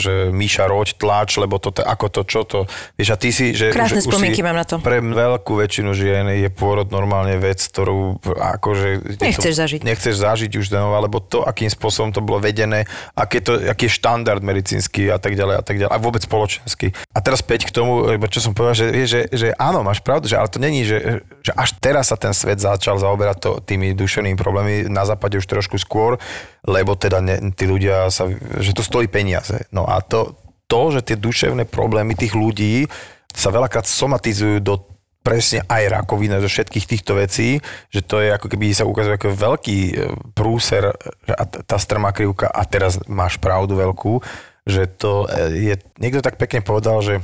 že Míša roď, tlač, lebo to, ako to, čo to. Vieš, a ty si, že... Krásne že spomienky si, mám na to. Pre veľkú väčšinu žien je pôrod normálne vec, ktorú akože... Nechceš to, zažiť. Nechceš zažiť už, no, alebo to, akým spôsobom to bolo vedené, aké to, aký je štandard medicínsky a tak ďalej a tak ďalej, a vôbec spoločenský. A teraz späť k tomu, čo som povedal, že, vieš, že, že áno, máš pravdu, že, ale to není, že, že až teraz sa ten svet začal zaoberať to, tými duševnými problémami, na západe už trošku skôr, lebo teda ne, tí ľudia sa, že to stojí peniaze. No a to, to, že tie duševné problémy tých ľudí sa veľakrát somatizujú do presne aj rakovina zo všetkých týchto vecí, že to je ako keby sa ukazuje ako veľký e, prúser a tá strmá krivka a teraz máš pravdu veľkú, že to e, je, niekto tak pekne povedal, že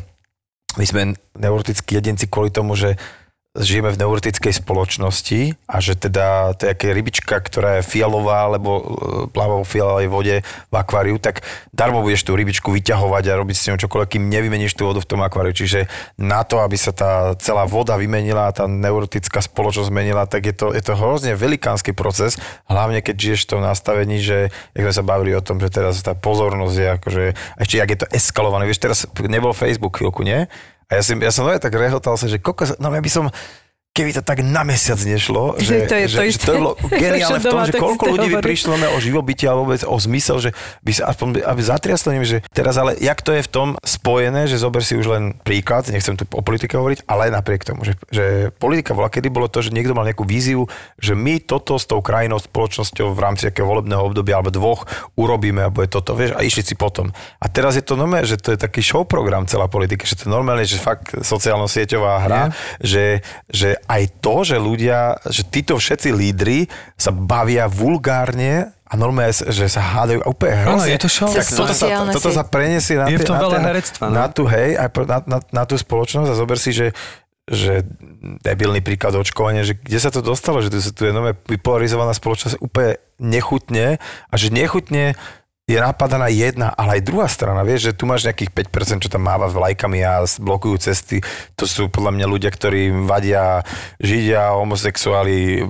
my sme neurotickí jedinci kvôli tomu, že žijeme v neurotickej spoločnosti a že teda to je rybička, ktorá je fialová, alebo e, pláva vo fialovej vode v akváriu, tak darmo budeš tú rybičku vyťahovať a robiť s ňou čokoľvek, kým nevymeníš tú vodu v tom akváriu. Čiže na to, aby sa tá celá voda vymenila a tá neurotická spoločnosť zmenila, tak je to, je to hrozne velikánsky proces, hlavne keď žiješ v tom nastavení, že, jak sme sa bavili o tom, že teraz tá pozornosť je akože, ešte jak je to eskalované, vieš, teraz nebol Facebook chvíľku, nie? A ja, si, ja som aj tak rehotal sa, že kokos, no ja by som, keby to tak na mesiac nešlo, Že <laughs> že, to je že, to že to bolo geniálne v tom, že koľko ľudí by prišlo na o živobytie alebo vôbec o zmysel, že by sa aspoň aby zatriaslo ním, že teraz ale jak to je v tom spojené, že zober si už len príklad, nechcem tu o politike hovoriť, ale napriek tomu, že, že politika bola, kedy bolo to, že niekto mal nejakú víziu, že my toto s tou krajinou, spoločnosťou v rámci nejakého volebného obdobia alebo dvoch urobíme, alebo je toto, vieš, a išli si potom. A teraz je to normálne, že to je taký show program celá politika, že to je normálne, že fakt sociálno-sieťová hra, že, že aj to, že ľudia, že títo všetci lídry sa bavia vulgárne a normálne, že sa hádajú a úplne Áno, hrozne. je to show. Tak toto sa, toto sa preniesie na, tie- na, ten- herectva, no. na tú, hej, aj na, na, na tú spoločnosť a zober si, že že debilný príklad očkovania, že kde sa to dostalo, že tu, tu je nové bipolarizovaná spoločnosť úplne nechutne a že nechutne je napadaná jedna, ale aj druhá strana, vieš, že tu máš nejakých 5%, čo tam máva vlajkami a blokujú cesty. To sú podľa mňa ľudia, ktorí vadia židia, homosexuáli,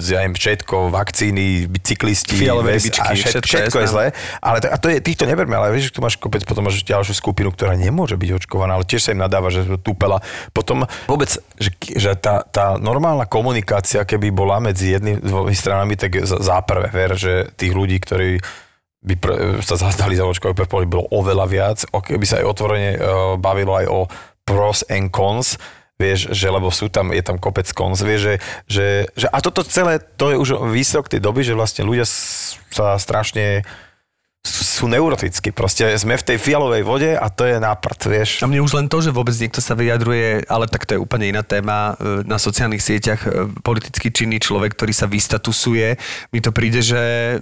ja im všetko, vakcíny, bicyklisti, Fialové rybičky, všetko, všetko je zlé. Ale to, a to je, týchto neberme, ale vieš, že tu máš kopec, potom máš ďalšiu skupinu, ktorá nemôže byť očkovaná, ale tiež sa im nadáva, že túpela. Potom vôbec, že, že tá, tá normálna komunikácia, keby bola medzi jednými dvomi stranami, tak za, za prvé, ver, že tých ľudí, ktorí by pr- sa zazdali za očkové prepoli, bolo oveľa viac. Keby sa aj otvorene uh, bavilo aj o pros and cons, vieš, že lebo sú tam, je tam kopec cons, vieš, že, že, že a toto celé, to je už výsledok tej doby, že vlastne ľudia sa strašne sú neurotickí. Proste sme v tej fialovej vode a to je náprd, vieš. A mne už len to, že vôbec niekto sa vyjadruje, ale tak to je úplne iná téma, e, na sociálnych sieťach e, politicky činný človek, ktorý sa vystatusuje, mi to príde, že,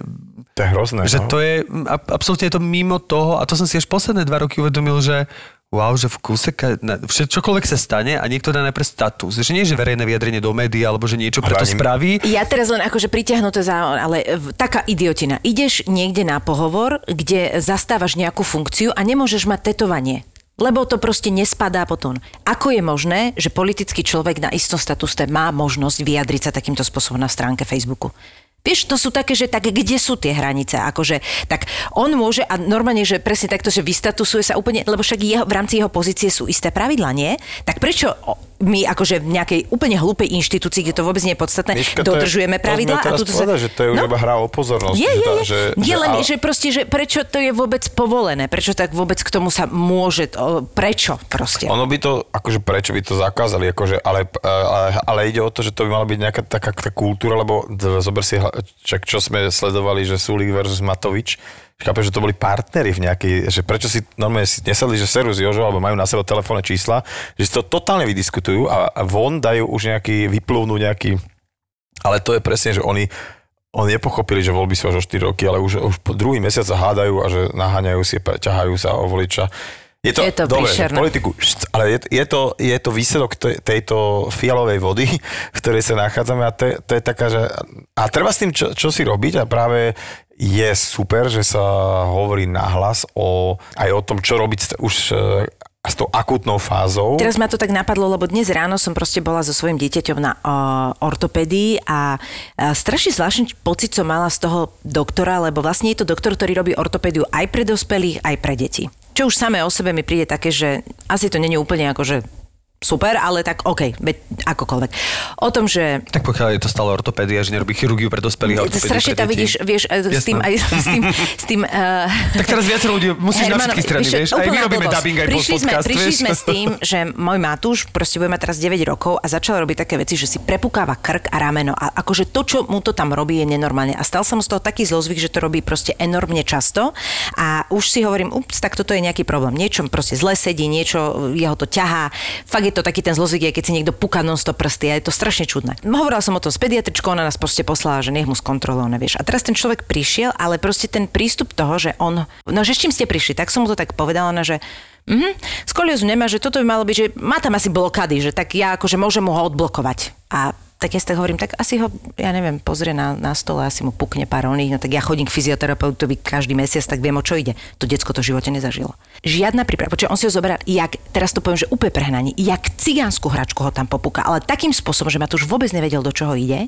To je hrozné. že no. to je, absolútne je to mimo toho, a to som si až posledné dva roky uvedomil, že wow, že v vše- čokoľvek sa stane a niekto dá najprv status. Že nie, že verejné vyjadrenie do médií alebo že niečo preto ani- spraví. Ja teraz len akože pritiahnuté za... Ale v- taká idiotina. Ideš niekde na pohovor, kde zastávaš nejakú funkciu a nemôžeš mať tetovanie. Lebo to proste nespadá potom. Ako je možné, že politický človek na istom statuse má možnosť vyjadriť sa takýmto spôsobom na stránke Facebooku? Vieš, to sú také, že tak kde sú tie hranice? Akože, tak on môže, a normálne, že presne takto, že vystatusuje sa úplne, lebo však jeho, v rámci jeho pozície sú isté pravidla, nie? Tak prečo my akože v nejakej úplne hlúpej inštitúcii, kde to vôbec nie je podstatné, Miška, to je- dodržujeme pravidla teraz tuto sa- že to je už No. iba hra o pozornosť. Je, že je, je. Že, je len, ale- že proste, že prečo to je vôbec povolené? Prečo tak vôbec k tomu sa môže, prečo proste? Ono by to, akože prečo by to zakázali, akože, ale, ale, ale ide o to, že to by mala byť nejaká taká kultúra, lebo zober si, čak, čo sme sledovali, že Sulik versus Matovič, chápem, že to boli partnery v nejakej, že prečo si normálne si nesadli, že seru s Jožou, alebo majú na sebe telefónne čísla, že si to totálne vydiskutujú a, a von dajú už nejaký, vyplúvnú nejaký, ale to je presne, že oni oni nepochopili, že voľby sú až o 4 roky, ale už, už po druhý mesiac sa hádajú a že naháňajú si, ťahajú sa o voliča. Je to, Je to dobre, politiku, ale je, je, to, je to výsledok te, tejto fialovej vody, v ktorej sa nachádzame a to, je- to je taká, že... A treba s tým čo, čo si robiť a práve je super, že sa hovorí nahlas o, aj o tom, čo robiť už e, s tou akútnou fázou. Teraz ma to tak napadlo, lebo dnes ráno som proste bola so svojím dieťaťom na uh, ortopédii a uh, strašne zvláštny pocit som mala z toho doktora, lebo vlastne je to doktor, ktorý robí ortopédiu aj pre dospelých, aj pre deti. Čo už samé o sebe mi príde také, že asi to není úplne ako, že super, ale tak OK, veď akokoľvek. O tom, že Tak pokiaľ je to stále ortopédia, že nerobí chirurgiu pre dospelých ortopédiu Strašne tam vidíš, vieš, e, s tým, aj s tým, s tým uh, Tak teraz viacero ľudí musíš na všetky strany, vieš. Aj my robíme dubbing, aj prišli sme, podcast, prišli vieš. sme s tým, že môj Matúš proste bude mať teraz 9 rokov a začal robiť také veci, že si prepúkáva krk a rameno a akože to, čo mu to tam robí, je nenormálne. A stal sa mu z toho taký zlozvyk, že to robí proste enormne často a už si hovorím, ups, tak toto je nejaký problém. Niečo proste zle sedí, niečo jeho to ťahá. Fakt je to taký ten zlozvyk, keď si niekto puká non stop prsty a je to strašne čudné. Hovorila som o tom s pediatričkou, ona nás proste poslala, že nech mu skontroluje, vieš. A teraz ten človek prišiel, ale proste ten prístup toho, že on, no že s čím ste prišli, tak som mu to tak povedala, ona, že Mhm, skoliózu nemá, že toto by malo byť, že má tam asi blokady, že tak ja akože môžem mu ho odblokovať. A tak ja si tak hovorím, tak asi ho, ja neviem, pozrie na, na stole, asi mu pukne pár oných, no tak ja chodím k fyzioterapeutovi každý mesiac, tak viem, o čo ide. To decko to v živote nezažilo. Žiadna príprava, počuť, on si ho zoberá, jak, teraz to poviem, že úplne prehnaní, jak cigánsku hračku ho tam popúka, ale takým spôsobom, že ma to už vôbec nevedel, do čoho ide.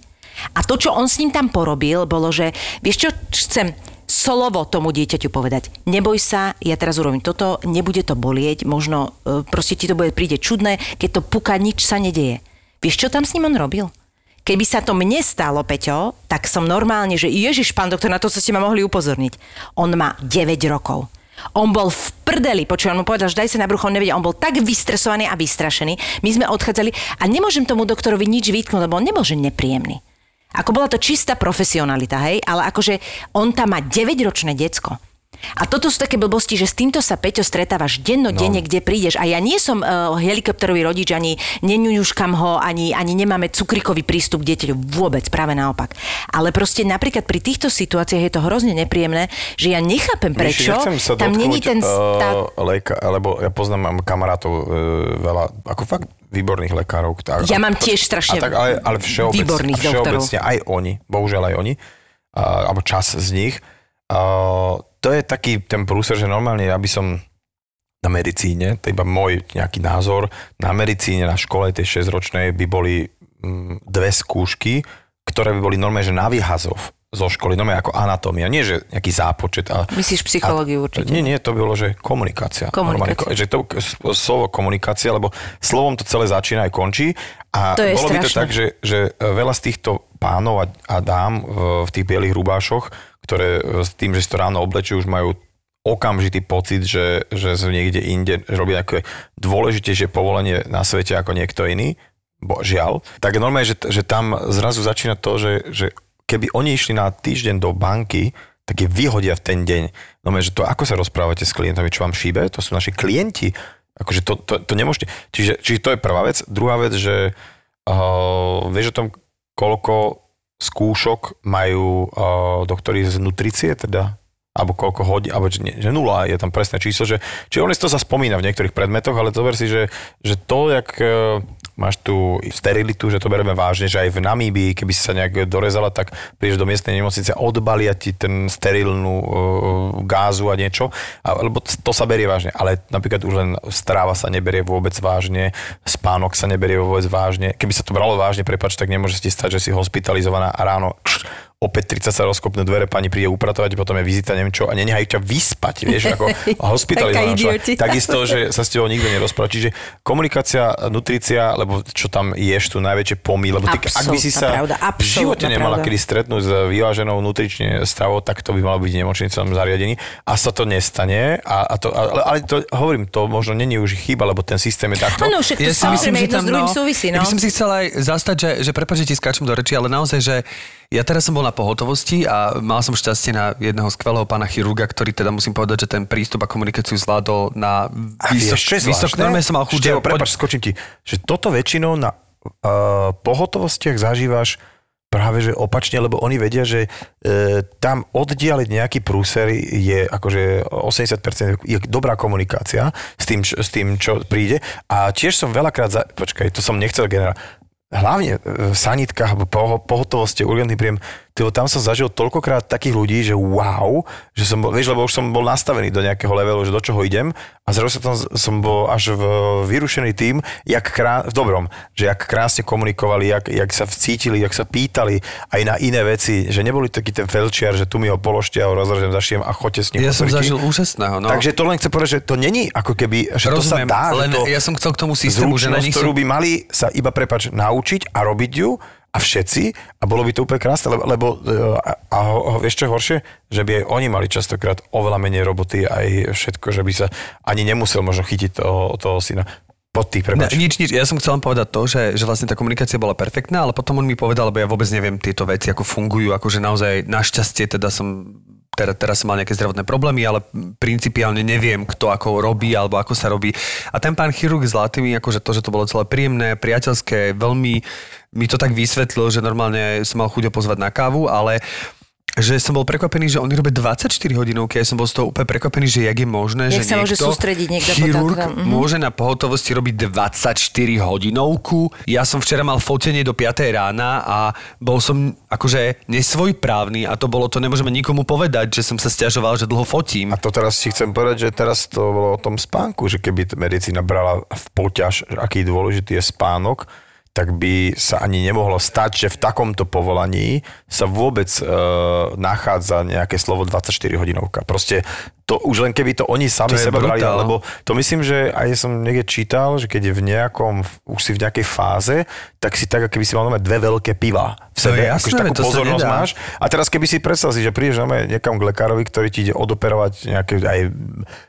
A to, čo on s ním tam porobil, bolo, že vieš čo chcem, solovo tomu dieťaťu povedať. Neboj sa, ja teraz urobím toto, nebude to bolieť, možno e, proste ti to bude príde čudné, keď to puka, nič sa nedeje. Vieš, čo tam s ním on robil? Keby sa to mne stalo, Peťo, tak som normálne, že Ježiš, pán doktor, na to, co ste ma mohli upozorniť. On má 9 rokov. On bol v prdeli, počujem, mu povedal, že daj sa na brucho, on nevedel, on bol tak vystresovaný a vystrašený. My sme odchádzali a nemôžem tomu doktorovi nič vytknúť, lebo on nebol že nepríjemný. Ako bola to čistá profesionalita, hej, ale akože on tam má 9-ročné decko. A toto sú také blbosti, že s týmto sa Peťo stretávaš dennodenne, no. kde prídeš. A ja nie som uh, helikopterový rodič, ani neňuňuškam ho, ani, ani nemáme cukrikový prístup k dieťaťu. Vôbec, práve naopak. Ale proste napríklad pri týchto situáciách je to hrozne nepríjemné, že ja nechápem Myši, prečo. nechcem sa tam není ten stát... Uh, leka, lebo ja poznám mám kamarátov uh, veľa, ako fakt výborných lekárov. Tak, Ja mám tiež strašne a tak, ale, ale všeobec, výborných a všeobecne aj oni, bohužiaľ aj oni, uh, alebo čas z nich. Uh, to je taký ten prúser, že normálne ja by som na medicíne, to je iba môj nejaký názor, na medicíne, na škole tej 6-ročnej by boli mm, dve skúšky, ktoré by boli normálne, že na vyhazov zo školy, normálne ako anatómia, nie že nejaký zápočet. A, Myslíš psychológiu a, určite? Nie, nie, to bolo, že komunikácia. Komunikácia. Normálne, že to slovo komunikácia, lebo slovom to celé začína aj končí. A To je bolo by to strašné. tak, že, že veľa z týchto pánov a, a dám v, v tých bielých rubášoch, ktoré e, s tým, že si to ráno oblečujú, už majú okamžitý pocit, že, že sú niekde inde, že robia nejaké dôležitejšie povolenie na svete ako niekto iný, bo žiaľ, tak normálne, že, že tam zrazu začína to, že, že keby oni išli na týždeň do banky, tak je vyhodia v ten deň. No že to ako sa rozprávate s klientami, čo vám šíbe? To sú naši klienti. Akože to, to, to nemôžete. Čiže, čiže to je prvá vec. Druhá vec, že uh, vieš o tom, koľko skúšok majú uh, doktori z nutricie, teda? Alebo koľko hodín, alebo že, že nula, je tam presné číslo, že, čiže on to sa spomína v niektorých predmetoch, ale zober si, že, že to, jak e, máš tú sterilitu, že to bereme vážne, že aj v Namíbii, keby si sa nejak dorezala, tak prídeš do miestnej nemocnice, odbalia ti ten sterilnú uh, gázu a niečo, a, lebo to sa berie vážne, ale napríklad už len stráva sa neberie vôbec vážne, spánok sa neberie vôbec vážne, keby sa to bralo vážne, prepač, tak nemôže si stať, že si hospitalizovaná a ráno opäť 30 sa rozkopnú dvere, pani príde upratovať, potom je vizita, neviem čo, a nenehajú ťa vyspať, vieš, ako <laughs> hospitalizovaná človek. Takisto, že sa s tebou nikto nerozpráva. Čiže komunikácia, nutrícia, lebo čo tam ješ, tu najväčšie pomy, lebo ty, ak by si sa pravda, v živote nemala pravda. kedy stretnúť s vyváženou nutrične stravou, tak to by malo byť nemocnicom zariadení a sa to nestane. A, a to, ale, ale to, hovorím, to možno není už chyba, lebo ten systém je takto. Áno, však to samozrejme jedno s druhým súvisí, no. Ja by som si chcel aj zastať, že, že prepáč, že ti skáčem do reči, ale naozaj, že ja teraz som bol na pohotovosti a mal som šťastie na jedného skvelého pána chirurga, ktorý teda musím povedať, že ten prístup a komunikáciu zvládol na A vieš, vysok, zvláštne? normálne som mal chuť. Števo, prepáč, skočím ti. Že toto väčšinou na uh, pohotovostiach zažívaš práve že opačne, lebo oni vedia, že e, tam oddialiť nejaký prúser je akože 80% je dobrá komunikácia s tým, čo, s tým, čo príde. A tiež som veľakrát, za, počkaj, to som nechcel generál, hlavne v sanitkách alebo poho- pohotovosti, urgentný príjem, tyjo, tam som zažil toľkokrát takých ľudí, že wow, že som bol, vieš, lebo už som bol nastavený do nejakého levelu, že do čoho idem a zrazu sa tam som bol až v vyrušený tým, jak krá, v dobrom, že jak krásne komunikovali, jak, jak sa cítili, jak sa pýtali aj na iné veci, že neboli taký ten felčiar, že tu mi ho položte a ho rozrežem, zašiem a choďte s ním. Ja som zažil úžasného. No. Takže to len chcem povedať, že to není ako keby, že Rozumiem, to sa dá, len to ja som chcel k tomu systému, že na nich ktorú sú... by mali sa iba prepač naučiť a robiť ju a všetci a bolo by to úplne krásne, lebo, lebo e, a, a, a vieš čo horšie? Že by aj oni mali častokrát oveľa menej roboty aj všetko, že by sa ani nemusel možno chytiť toho, toho syna. Pod tých, Ne, nič, nič. Ja som chcel len povedať to, že, že vlastne tá komunikácia bola perfektná, ale potom on mi povedal, lebo ja vôbec neviem tieto veci, ako fungujú, akože naozaj našťastie teda som teda, teraz som mal nejaké zdravotné problémy, ale principiálne neviem, kto ako robí alebo ako sa robí. A ten pán chirurg zlatý mi, akože to, že to bolo celé príjemné, priateľské, veľmi mi to tak vysvetlil, že normálne som mal chuť pozvať na kávu, ale že som bol prekvapený, že oni robia 24 hodinovky, ja som bol z toho úplne prekvapený, že jak je možné, Jak že sa môže niekto, sústrediť niekto po chirurg takom, mhm. môže na pohotovosti robiť 24 hodinovku. Ja som včera mal fotenie do 5 rána a bol som akože nesvojprávny a to bolo, to nemôžeme nikomu povedať, že som sa stiažoval, že dlho fotím. A to teraz si chcem povedať, že teraz to bolo o tom spánku, že keby medicína brala v poťaž, že aký dôležitý je spánok, tak by sa ani nemohlo stať, že v takomto povolaní sa vôbec e, nachádza nejaké slovo 24 hodinovka. Proste to už len keby to oni sami To seba brali, lebo to myslím, že aj som niekde čítal, že keď je v nejakom, už si v nejakej fáze, tak si tak, keby si mal dve veľké piva v To sebe, je jasné, akože takú to pozornosť máš. A teraz keby si predstav si, že prídeš normálne niekam k lekárovi, ktorý ti ide odoperovať nejaké aj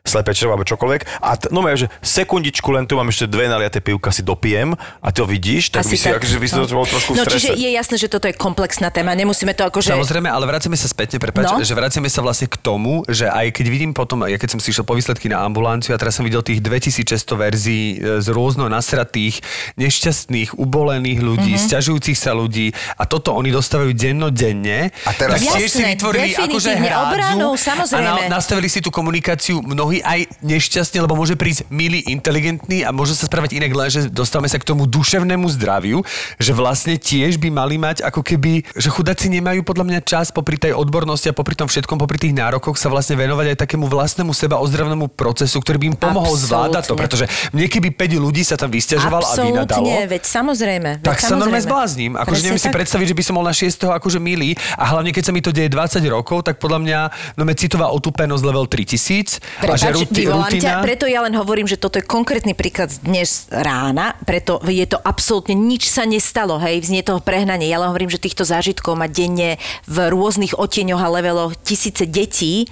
slepé črevo alebo čokoľvek a t- no že sekundičku len tu mám ešte dve naliaté pivka si dopijem a ty ho vidíš, tak by si, akože by si to bol trošku v No strese. čiže je jasné, že toto je komplexná téma. Nemusíme to akože... Samozrejme, ale vracame sa spätne, prepáč, No. no? že vracame sa vlastne k tomu, že aj keď vidím potom, ja keď som si išiel po výsledky na ambulanciu a teraz som videl tých 2600 verzií e, z rôzno nasratých, nešťastných, ubolených ľudí, Mhm. mm-hmm. sťažujúcich sa ľudí a toto oni dostávajú dennodenne. A teraz- tak tiež si vytvorili akože hrádzu obranu, a samozrejme. na, nastavili si tú komunikáciu mnohí aj nešťastne, lebo môže prísť milý, inteligentný a môže sa správať inak, len že dostávame sa k tomu duševnému zdraviu, že vlastne tiež by mali mať ako keby, že chudáci nemajú podľa mňa čas popri tej odbornosti a popri tom všetkom, popri tých nárokoch sa vlastne venovať aj takému vlastnému seba ozdravnému procesu, ktorý by im pomohol Absolútne. zvládať to, pretože mne keby 5 ľudí sa tam vysťažoval a vynadalo. Veď samozrejme. veď Tak sa normálne samozrejme. zblázním. Akože neviem si tak. predstaviť, že by som bol na 6. akože milý a hlavne keď sa mi to deje 20 rokov, tak podľa mňa no citová otúpenosť level 3000 a že Prepač, ruti, vyvolám ťa, rutina... preto ja len hovorím, že toto je konkrétny príklad z dnes rána, preto je to absolútne nič sa nestalo, hej, znie toho prehnanie. Ja len hovorím, že týchto zážitkov má denne v rôznych otieňoch a leveloch tisíce detí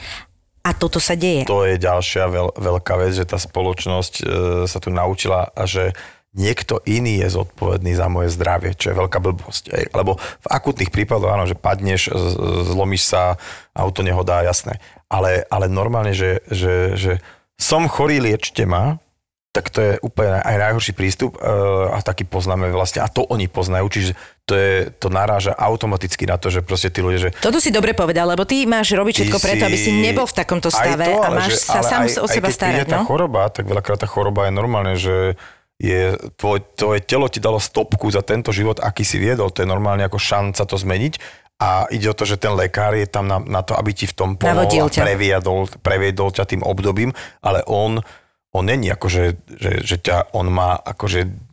a toto sa deje. To je ďalšia veľ, veľká vec, že tá spoločnosť e, sa tu naučila a že niekto iný je zodpovedný za moje zdravie, čo je veľká blbosť. Ej. Lebo v akutných prípadoch, áno, že padneš, zlomíš sa, auto nehodá, jasné. Ale, ale normálne, že, že, že som chorý, liečte ma, tak to je úplne aj najhorší prístup uh, a taký poznáme vlastne, a to oni poznajú, čiže to, je, to naráža automaticky na to, že proste tí ľudia, že Toto si dobre povedal, lebo ty máš robiť všetko Ty preto, aby si nebol v takomto stave aj to, a máš že- sa sám aj, o aj seba keď starať. príde tá No? choroba, tak veľakrát tá choroba je normálne, že je, tvoj, tvoje telo ti dalo stopku za tento život, aký si viedol. To je normálne ako šanca to zmeniť. A ide o to, že ten lekár je tam na, na to, aby ti v tom pomohol a previedol, previedol ťa tým obdobím, ale on, on není ako, že, že, že ťa, on má akože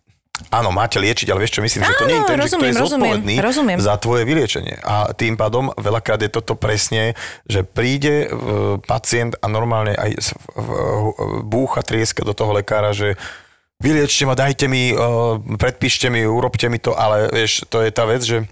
Áno, máte liečiť, ale vieš čo myslím, že to nie je Áno, ten, že kto rozumiem, je rozumiem, zodpovedný rozumiem. za tvoje vyliečenie. A tým pádom veľakrát je toto presne, že príde e, pacient a normálne aj v- búcha, trieska do toho lekára, že vyliečte ma, dajte mi, e, predpíšte mi, urobte mi to, ale vieš, to je tá vec, že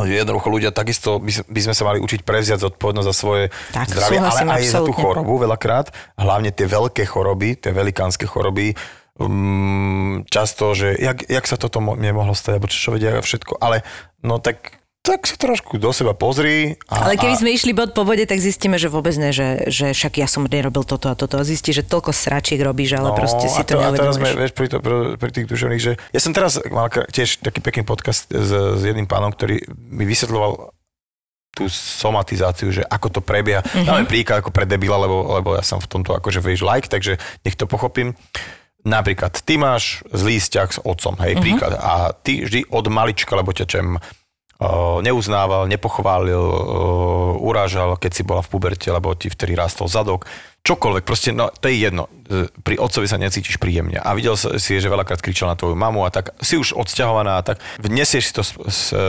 jednoducho ľudia takisto by, by sme sa mali učiť prevziať zodpovednosť za svoje Tak, zdravie, ale aj za tú absolútne. chorobu veľakrát, hlavne tie veľké choroby, tie velikánske choroby, um, často, že jak, jak sa toto mo- nemohlo stať, alebo čo vedia všetko, ale no tak, tak si trošku do seba pozri. A, Ale keby a, sme išli bod po bode, tak zistíme, že vôbec ne, že, že však ja som nerobil toto a toto. A zistí, že toľko sračiek robíš, ale proste si No, a to, a teraz sme, neuvedomuješ. vieš, pri, to, pri, tých duševných, že ja som teraz mal tiež taký pekný podcast s, s jedným pánom, ktorý mi vysvetľoval tú somatizáciu, že ako to prebieha. Mhm. Mm-hmm. Dáme príklad ako pre debila, lebo, lebo ja som v tomto akože vieš like, takže nech to pochopím. Napríklad, ty máš zlý vzťah s otcom, hej, Mhm. mm-hmm. príklad. A ty vždy od malička, lebo ťa čem neuznával, nepochválil, urážal, keď si bola v puberte, lebo ti vtedy rástol zadok. Čokoľvek, proste, no, to je jedno. E, Pri otcovi sa necítiš príjemne. A videl si, že veľakrát kričal na tvoju mamu a tak si už odsťahovaná a tak vnesieš si to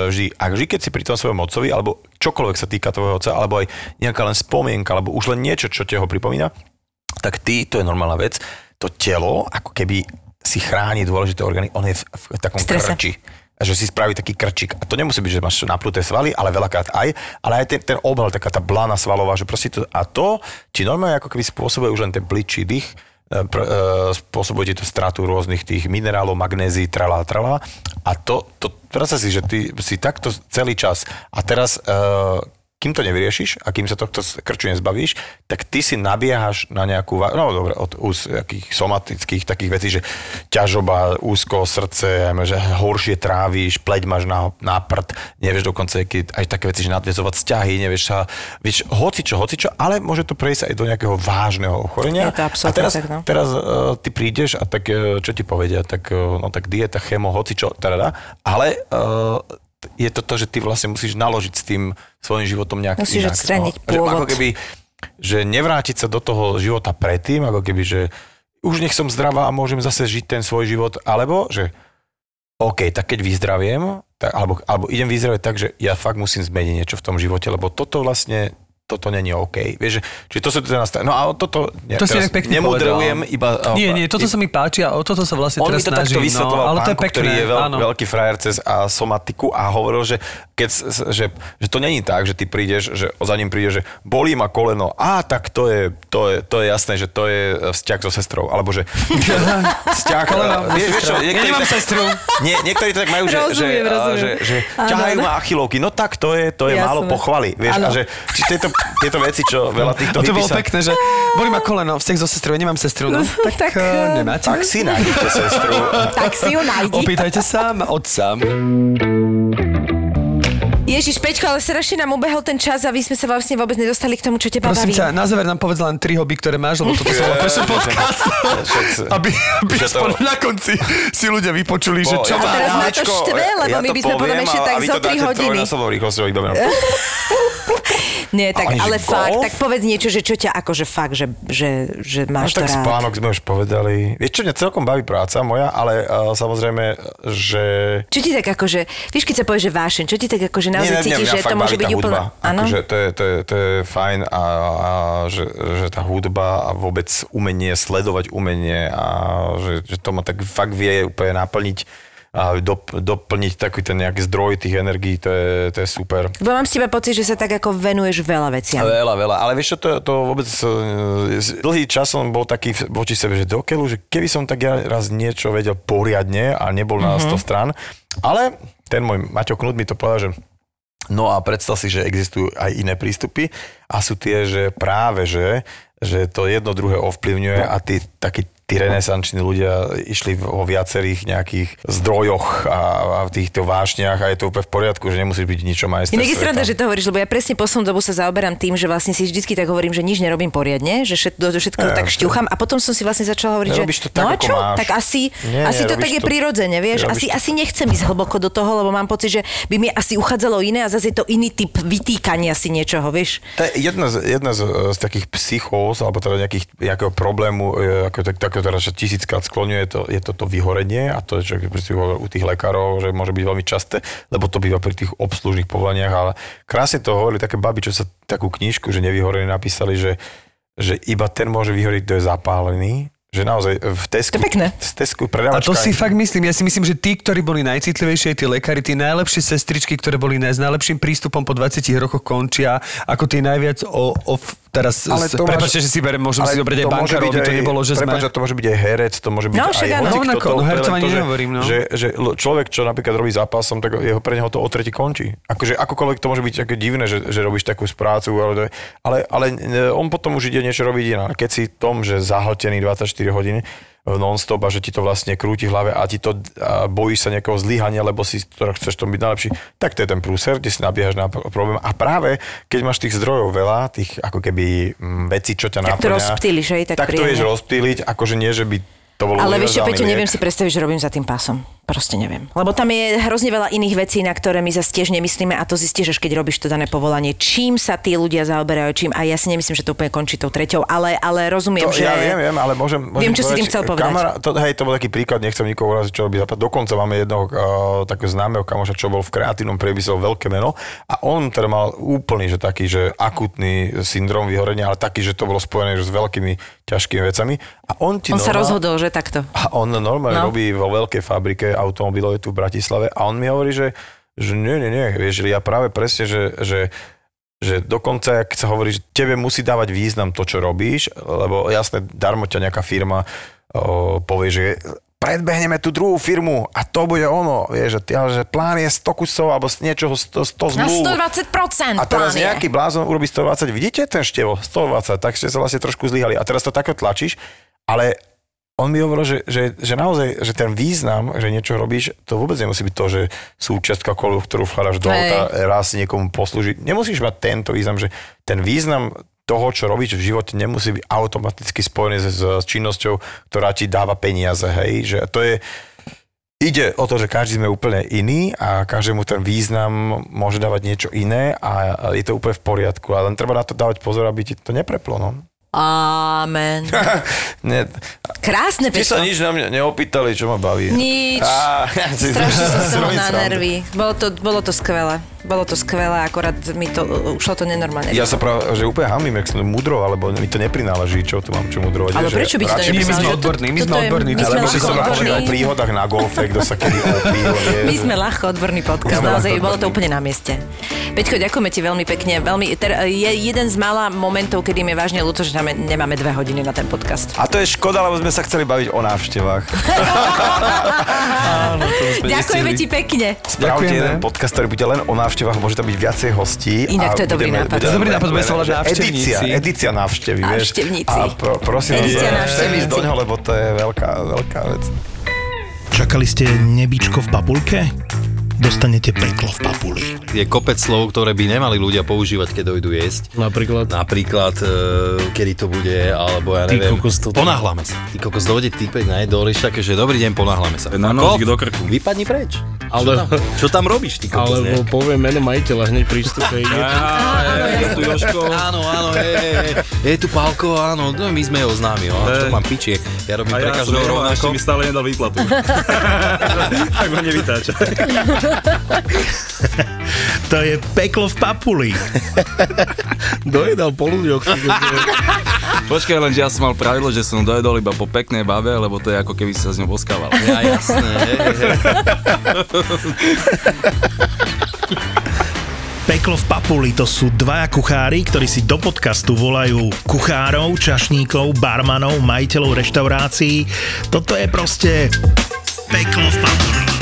vždy. A vždy, keď si pri tom svojom otcovi, alebo čokoľvek sa týka tvojho otca, alebo aj nejaká len spomienka, alebo už len niečo, čo ti ho pripomína, tak ty, to je normálna vec, to telo, ako keby si chráni dôležité orgány, on je v, v takom Strese. krči. Že si spraví taký krčík. A to nemusí byť, že máš napnuté svaly, ale veľakrát aj, ale aj ten, ten obal, taká tá blána svalová, že proste to, a to ti normálne ako keby spôsobuje už len ten pličí dých, e, pr, e, spôsobuje ti to stratu rôznych tých minerálov, magnézií, tralá, tralá. A to, to predstav si, že ty si takto celý čas. A teraz, e, kým to nevyriešiš a kým sa tohto krču nezbavíš, tak ty si nabiehaš na nejakú, no dobre, od úz, nejakých somatických takých vecí, že ťažoba, úzko srdce, že horšie tráviš, pleť máš na, na prd, nevieš dokonca aj také veci, že nadviezovať vzťahy, nevieš sa, vieš, hocičo, hocičo, ale môže to prejsť aj do nejakého vážneho ochorenia. Je to absolútne a teraz, tak, no. teraz uh, ty prídeš a tak, uh, čo ti povedia, tak, uh, no tak dieta, chemo, hocičo, teda, ale uh, je to to, že ty vlastne musíš naložiť s tým svojim životom nejak Musíš inak. odstrániť ako pôvod. keby, že nevrátiť sa do toho života predtým, ako keby, že už nech som zdravá a môžem zase žiť ten svoj život, alebo že OK, tak keď vyzdraviem, tak, alebo, alebo idem vyzdravieť tak, že ja fakt musím zmeniť niečo v tom živote, lebo toto vlastne toto není OK. Vieš, že, čiže to sa tu teraz... No a toto... Ne, To si teraz tak pekne nemudrujem, povedal. iba... Nie, nie, toto sa mi páči a o toto sa vlastne On mi teraz to takto snažím. vysvetloval no, ale to je pekné, ktorý je veľ, áno. veľký frajer cez a somatiku a hovoril, že, keď, že, že to není tak, že ty prídeš, že za ním príde, že bolí ma koleno. Á, tak to je, to je, to je jasné, že to je vzťah so sestrou. Alebo že <laughs> vzťah... Koleno, vieš, vieš čo. Ja niektorí nemám tak- sestru. Nie, niektorí to tak majú, že, že, Rozumiem, a, rozumiem. že, že ťahajú ma achilovky. No tak to je, to je málo pochvaly. Vieš, a že či tieto, tieto veci, čo veľa týchto A to bolo pekné, že boli ma koleno, vzťah so sestrou, nemám sestru, no. <laughs> Tak, Tak, tak eh, nemáte? Tak si nájdete sestru. Tak si ju nájdi. Opýtajte sa otca. Ježiš, Peťko, ale strašne nám ubehol ten čas a my sme sa vlastne vôbec nedostali k tomu, čo teba Prosím baví. ťa, na záver nám povedz len tri hobby, ktoré máš, lebo toto volá Passion Podcast. aby aby Že to- aspoň na konci si ľudia vypočuli, že čo A má. teraz ma to štve, lebo my by sme potom ešte tak zo tri hodiny. A vy to dáte trojnásobnou rýchlosťou. Nie, tak, že ale golf? fakt, tak povedz niečo, že čo ťa akože fakt, že, že, že No máš to tak rád. spánok sme už povedali. Vieš čo, mňa celkom baví práca moja, ale uh, samozrejme, že... Čo ti tak akože, vieš, keď sa povie, že vášeň, čo ti tak akože naozaj cítiš, že to môže byť úplne... hudba. Akože to, je, to, je, to je fajn a, a že, že tá hudba a vôbec umenie, sledovať umenie a že, že to ma tak fakt vie úplne naplniť a dop, doplniť taký ten nejaký zdroj tých energií, to je, to je super. Lebo mám z teba pocit, že sa tak ako venuješ veľa veciam. Veľa, veľa. Ale vieš čo, to, to vôbec e, dlhý čas som bol taký voči sebe, že dokeľu, že keby som tak ja raz niečo vedel poriadne a nebol na 100 strán. Ale ten môj Maťo Knut mi to povedal, že no a predstav si, že existujú aj iné prístupy a sú tie, že práve, že že to jedno druhé ovplyvňuje a ty, taký, tí renesanční ľudia išli vo viacerých nejakých zdrojoch a, a v týchto vášniach a je to úplne v poriadku, že nemusíš byť ničo majster. Inak je sranda, že to hovoríš, lebo ja presne poslednú dobu sa zaoberám tým, že vlastne si vždycky tak hovorím, že nič nerobím poriadne, že všet, do, do všetko tak šťucham a potom som si vlastne začala hovoriť, Robíš že to tak, no a čo? máš. Tak asi, Nie, asi nie, to tak je to- prirodzene, vieš? Asi, to- asi nechcem ísť hlboko do toho, lebo mám pocit, že by mi asi uchádzalo iné a zase je to iný typ vytýkania si niečoho, vieš? To je jedna z, jedna z, z takých psychóz, alebo teda nejakých, nejakého problému, e, ako, tak, tak, teda, že tisíckrát skloňuje, to, je to to vyhorenie a to, čo si u tých lekárov, že môže byť veľmi časté, lebo to býva pri tých obslužných povolaniach, ale krásne to hovorili také baby, čo sa takú knižku, že nevyhorení napísali, že, že iba ten môže vyhoriť, kto je zapálený, že naozaj v Tesku, To pekné. v Tesku A predávačka... to si fakt myslím, ja si myslím, že tí, ktorí boli najcitlivejšie, tí lekári, tí najlepšie sestričky, ktoré boli ne, s najlepším prístupom po 20 rokoch končia, ako tí najviac o, o teraz, Ale to prepáčte, že si berem, môžem si zobrať aj bankárov, aby to nebolo, že sme... prepáč, to môže byť aj herec, to môže byť No, aj Rovnako, no, hercovanie to, že- nehovorím, no. Že, že lo- človek, čo napríklad robí zápasom, tak jeho, pre neho to o tretí končí. Akože akokoľvek to môže byť také divné, že, že robíš takú prácu, ale, to je- ale, ale e, on potom už ide niečo robiť iné. Keď si v tom, že zahltený 24 hodín, e, non-stop a že ti to vlastne krúti v hlave a ti to a bojíš sa nejakého zlyhania, lebo si to, chceš tom byť najlepší, tak to je ten prúser, kde si nabiehaš na pr- problém. A práve keď máš tých zdrojov veľa, tých ako keby mm, vecí, čo ťa Tak to rozptýliš, hej, tak tak to vieš rozptýliť, akože nie, že by to bolo Ale vieš Peťo, neviem si predstaviť, že robím za tým pásom. Proste neviem. Lebo tam je hrozne veľa iných vecí, na ktoré my zase tiež nemyslíme a to zistíš, až keď robíš to dané povolanie. Čím sa tí ľudia zaoberajú, čím. A ja si nemyslím, že to úplne končí tou treťou, ale, ale rozumiem, To, že... Ja viem, viem, ale môžem... môžem Viem, čo si tým chcel povedať. Kamara, to, hej, to bol taký príklad, nechcem nikoho uraziť, čo robí západ. Dokonca máme jednoho uh, takého známeho kamoša, čo bol v kreatívnom priemysle veľké meno a on teda mal úplný, že taký, že akutný syndrom vyhorenia, ale taký, že to bolo spojené že s veľkými ťažkými vecami. A on ti On sa normál- rozhodol, že takto. A on normálne No. no. robí vo veľkej fabrike automobilovej tu v Bratislave a on mi hovorí, že, že nie, nie, nie, vieš, ja práve presne, že, že že dokonca, ak sa hovorí, že tebe musí dávať význam to, čo robíš, lebo jasne, darmo ťa nejaká firma o, povie, že predbehneme tú druhú firmu a to bude ono, vieš, že, ty- že plán je 100 kusov alebo z niečoho 100, 100 Na zmluv. 120% A teraz plán je. nejaký blázon urobí 120, vidíte ten števo? 120, tak ste sa vlastne trošku zlyhali. A teraz to takto tlačíš, ale on mi hovoril, že, že, že naozaj, že ten význam, že niečo robíš, to vôbec nemusí byť to, že súčiastka, kolu, ktorú vkladaš do auta, raz niekomu poslúži. Nemusíš mať tento význam, že ten význam toho, čo robíš v živote, nemusí byť automaticky spojený s, s činnosťou, ktorá ti dáva peniaze, hej, že to je, Ide o to, že každý sme úplne iný a každému ten význam môže dávať niečo iné a a je to úplne v poriadku. Ale len treba na to dávať pozor, aby ti to nepreplo. No. Amen. <laughs> Ne, Krásne, ti sa Peťo. nič na mňa neopýtali, čo ma baví. Nič. Á, <laughs> ja Strašne som <laughs> robím na nervy. Bolo to, bolo to skvelé. Bolo to skvelé, akorát mi to, ušlo to nenormálne. Ja sa práve, že úplne hamím, jak som mudro, alebo mi to neprináleží, čo tu mám čo mudrovať. Ale prečo by to by My sme odborní, my sme odborní, my sme ľahko som povedať aj odborní. príhodách na golfe, kto sa kedy opil. <laughs> My sme ľahko odborný podcast, naozaj bolo to odborní. úplne na mieste. Peťko, ďakujeme ti veľmi pekne. Veľmi, ter, je jeden z mála momentov, kedy mi je vážne ľúto, že máme, nemáme dve hodiny na ten podcast. A to je škoda, lebo sme sa chceli baviť o návštevách. <laughs> Ďakujeme ti pekne. Spravte jeden podcast, ktorý bude len o návštevách, môže tam byť viacej hostí. Inak to je dobrý nápad. To je dobrý nápad, bude sa volať návštevníci. Edícia, edícia návštevy, vieš. Návštevníci. A pro, prosím, chcem ísť do ňoho, lebo to je veľká, veľká vec. Čakali ste nebičko v papulke? Dostanete peklo v papuli. Je kopec slov, ktoré by nemali ľudia používať, keď dojdu jesť. Napríklad? Napríklad, e, kedy to bude, alebo ja Ty neviem. kokos, toto- Ponáhľame sa. Ty kokos, dojde typek na jedoliš také, že dobrý deň, ponáhľame sa. Na nožík do krku. Vypadni preč. Ale- Čo, tam, čo tam robíš, ty kokos, Alebo ne? poviem meno majiteľa hneď pri vstupe. <laughs> Je, tu Joško. Áno, áno, je, tu Pálko, áno, no, my sme ho známi, a čo mám piči, ja robím pre každého jeho, a ešte rovnako. mi stále nedal výplatu. <laughs> tak ho nevytáča. <laughs> <laughs> To je peklo v papuli. <laughs> Dojedal po ľuďoch. <laughs> Počkaj, len že ja som mal pravidlo, že som dojedol iba po peknej bave, lebo to je ako keby sa s ňou poskával. Ja, jasné. Peklo v papuli to sú dvaja kuchári, ktorí si do podcastu volajú kuchárov, čašníkov, barmanov, majiteľov reštaurácií. Toto je proste peklo v papuli.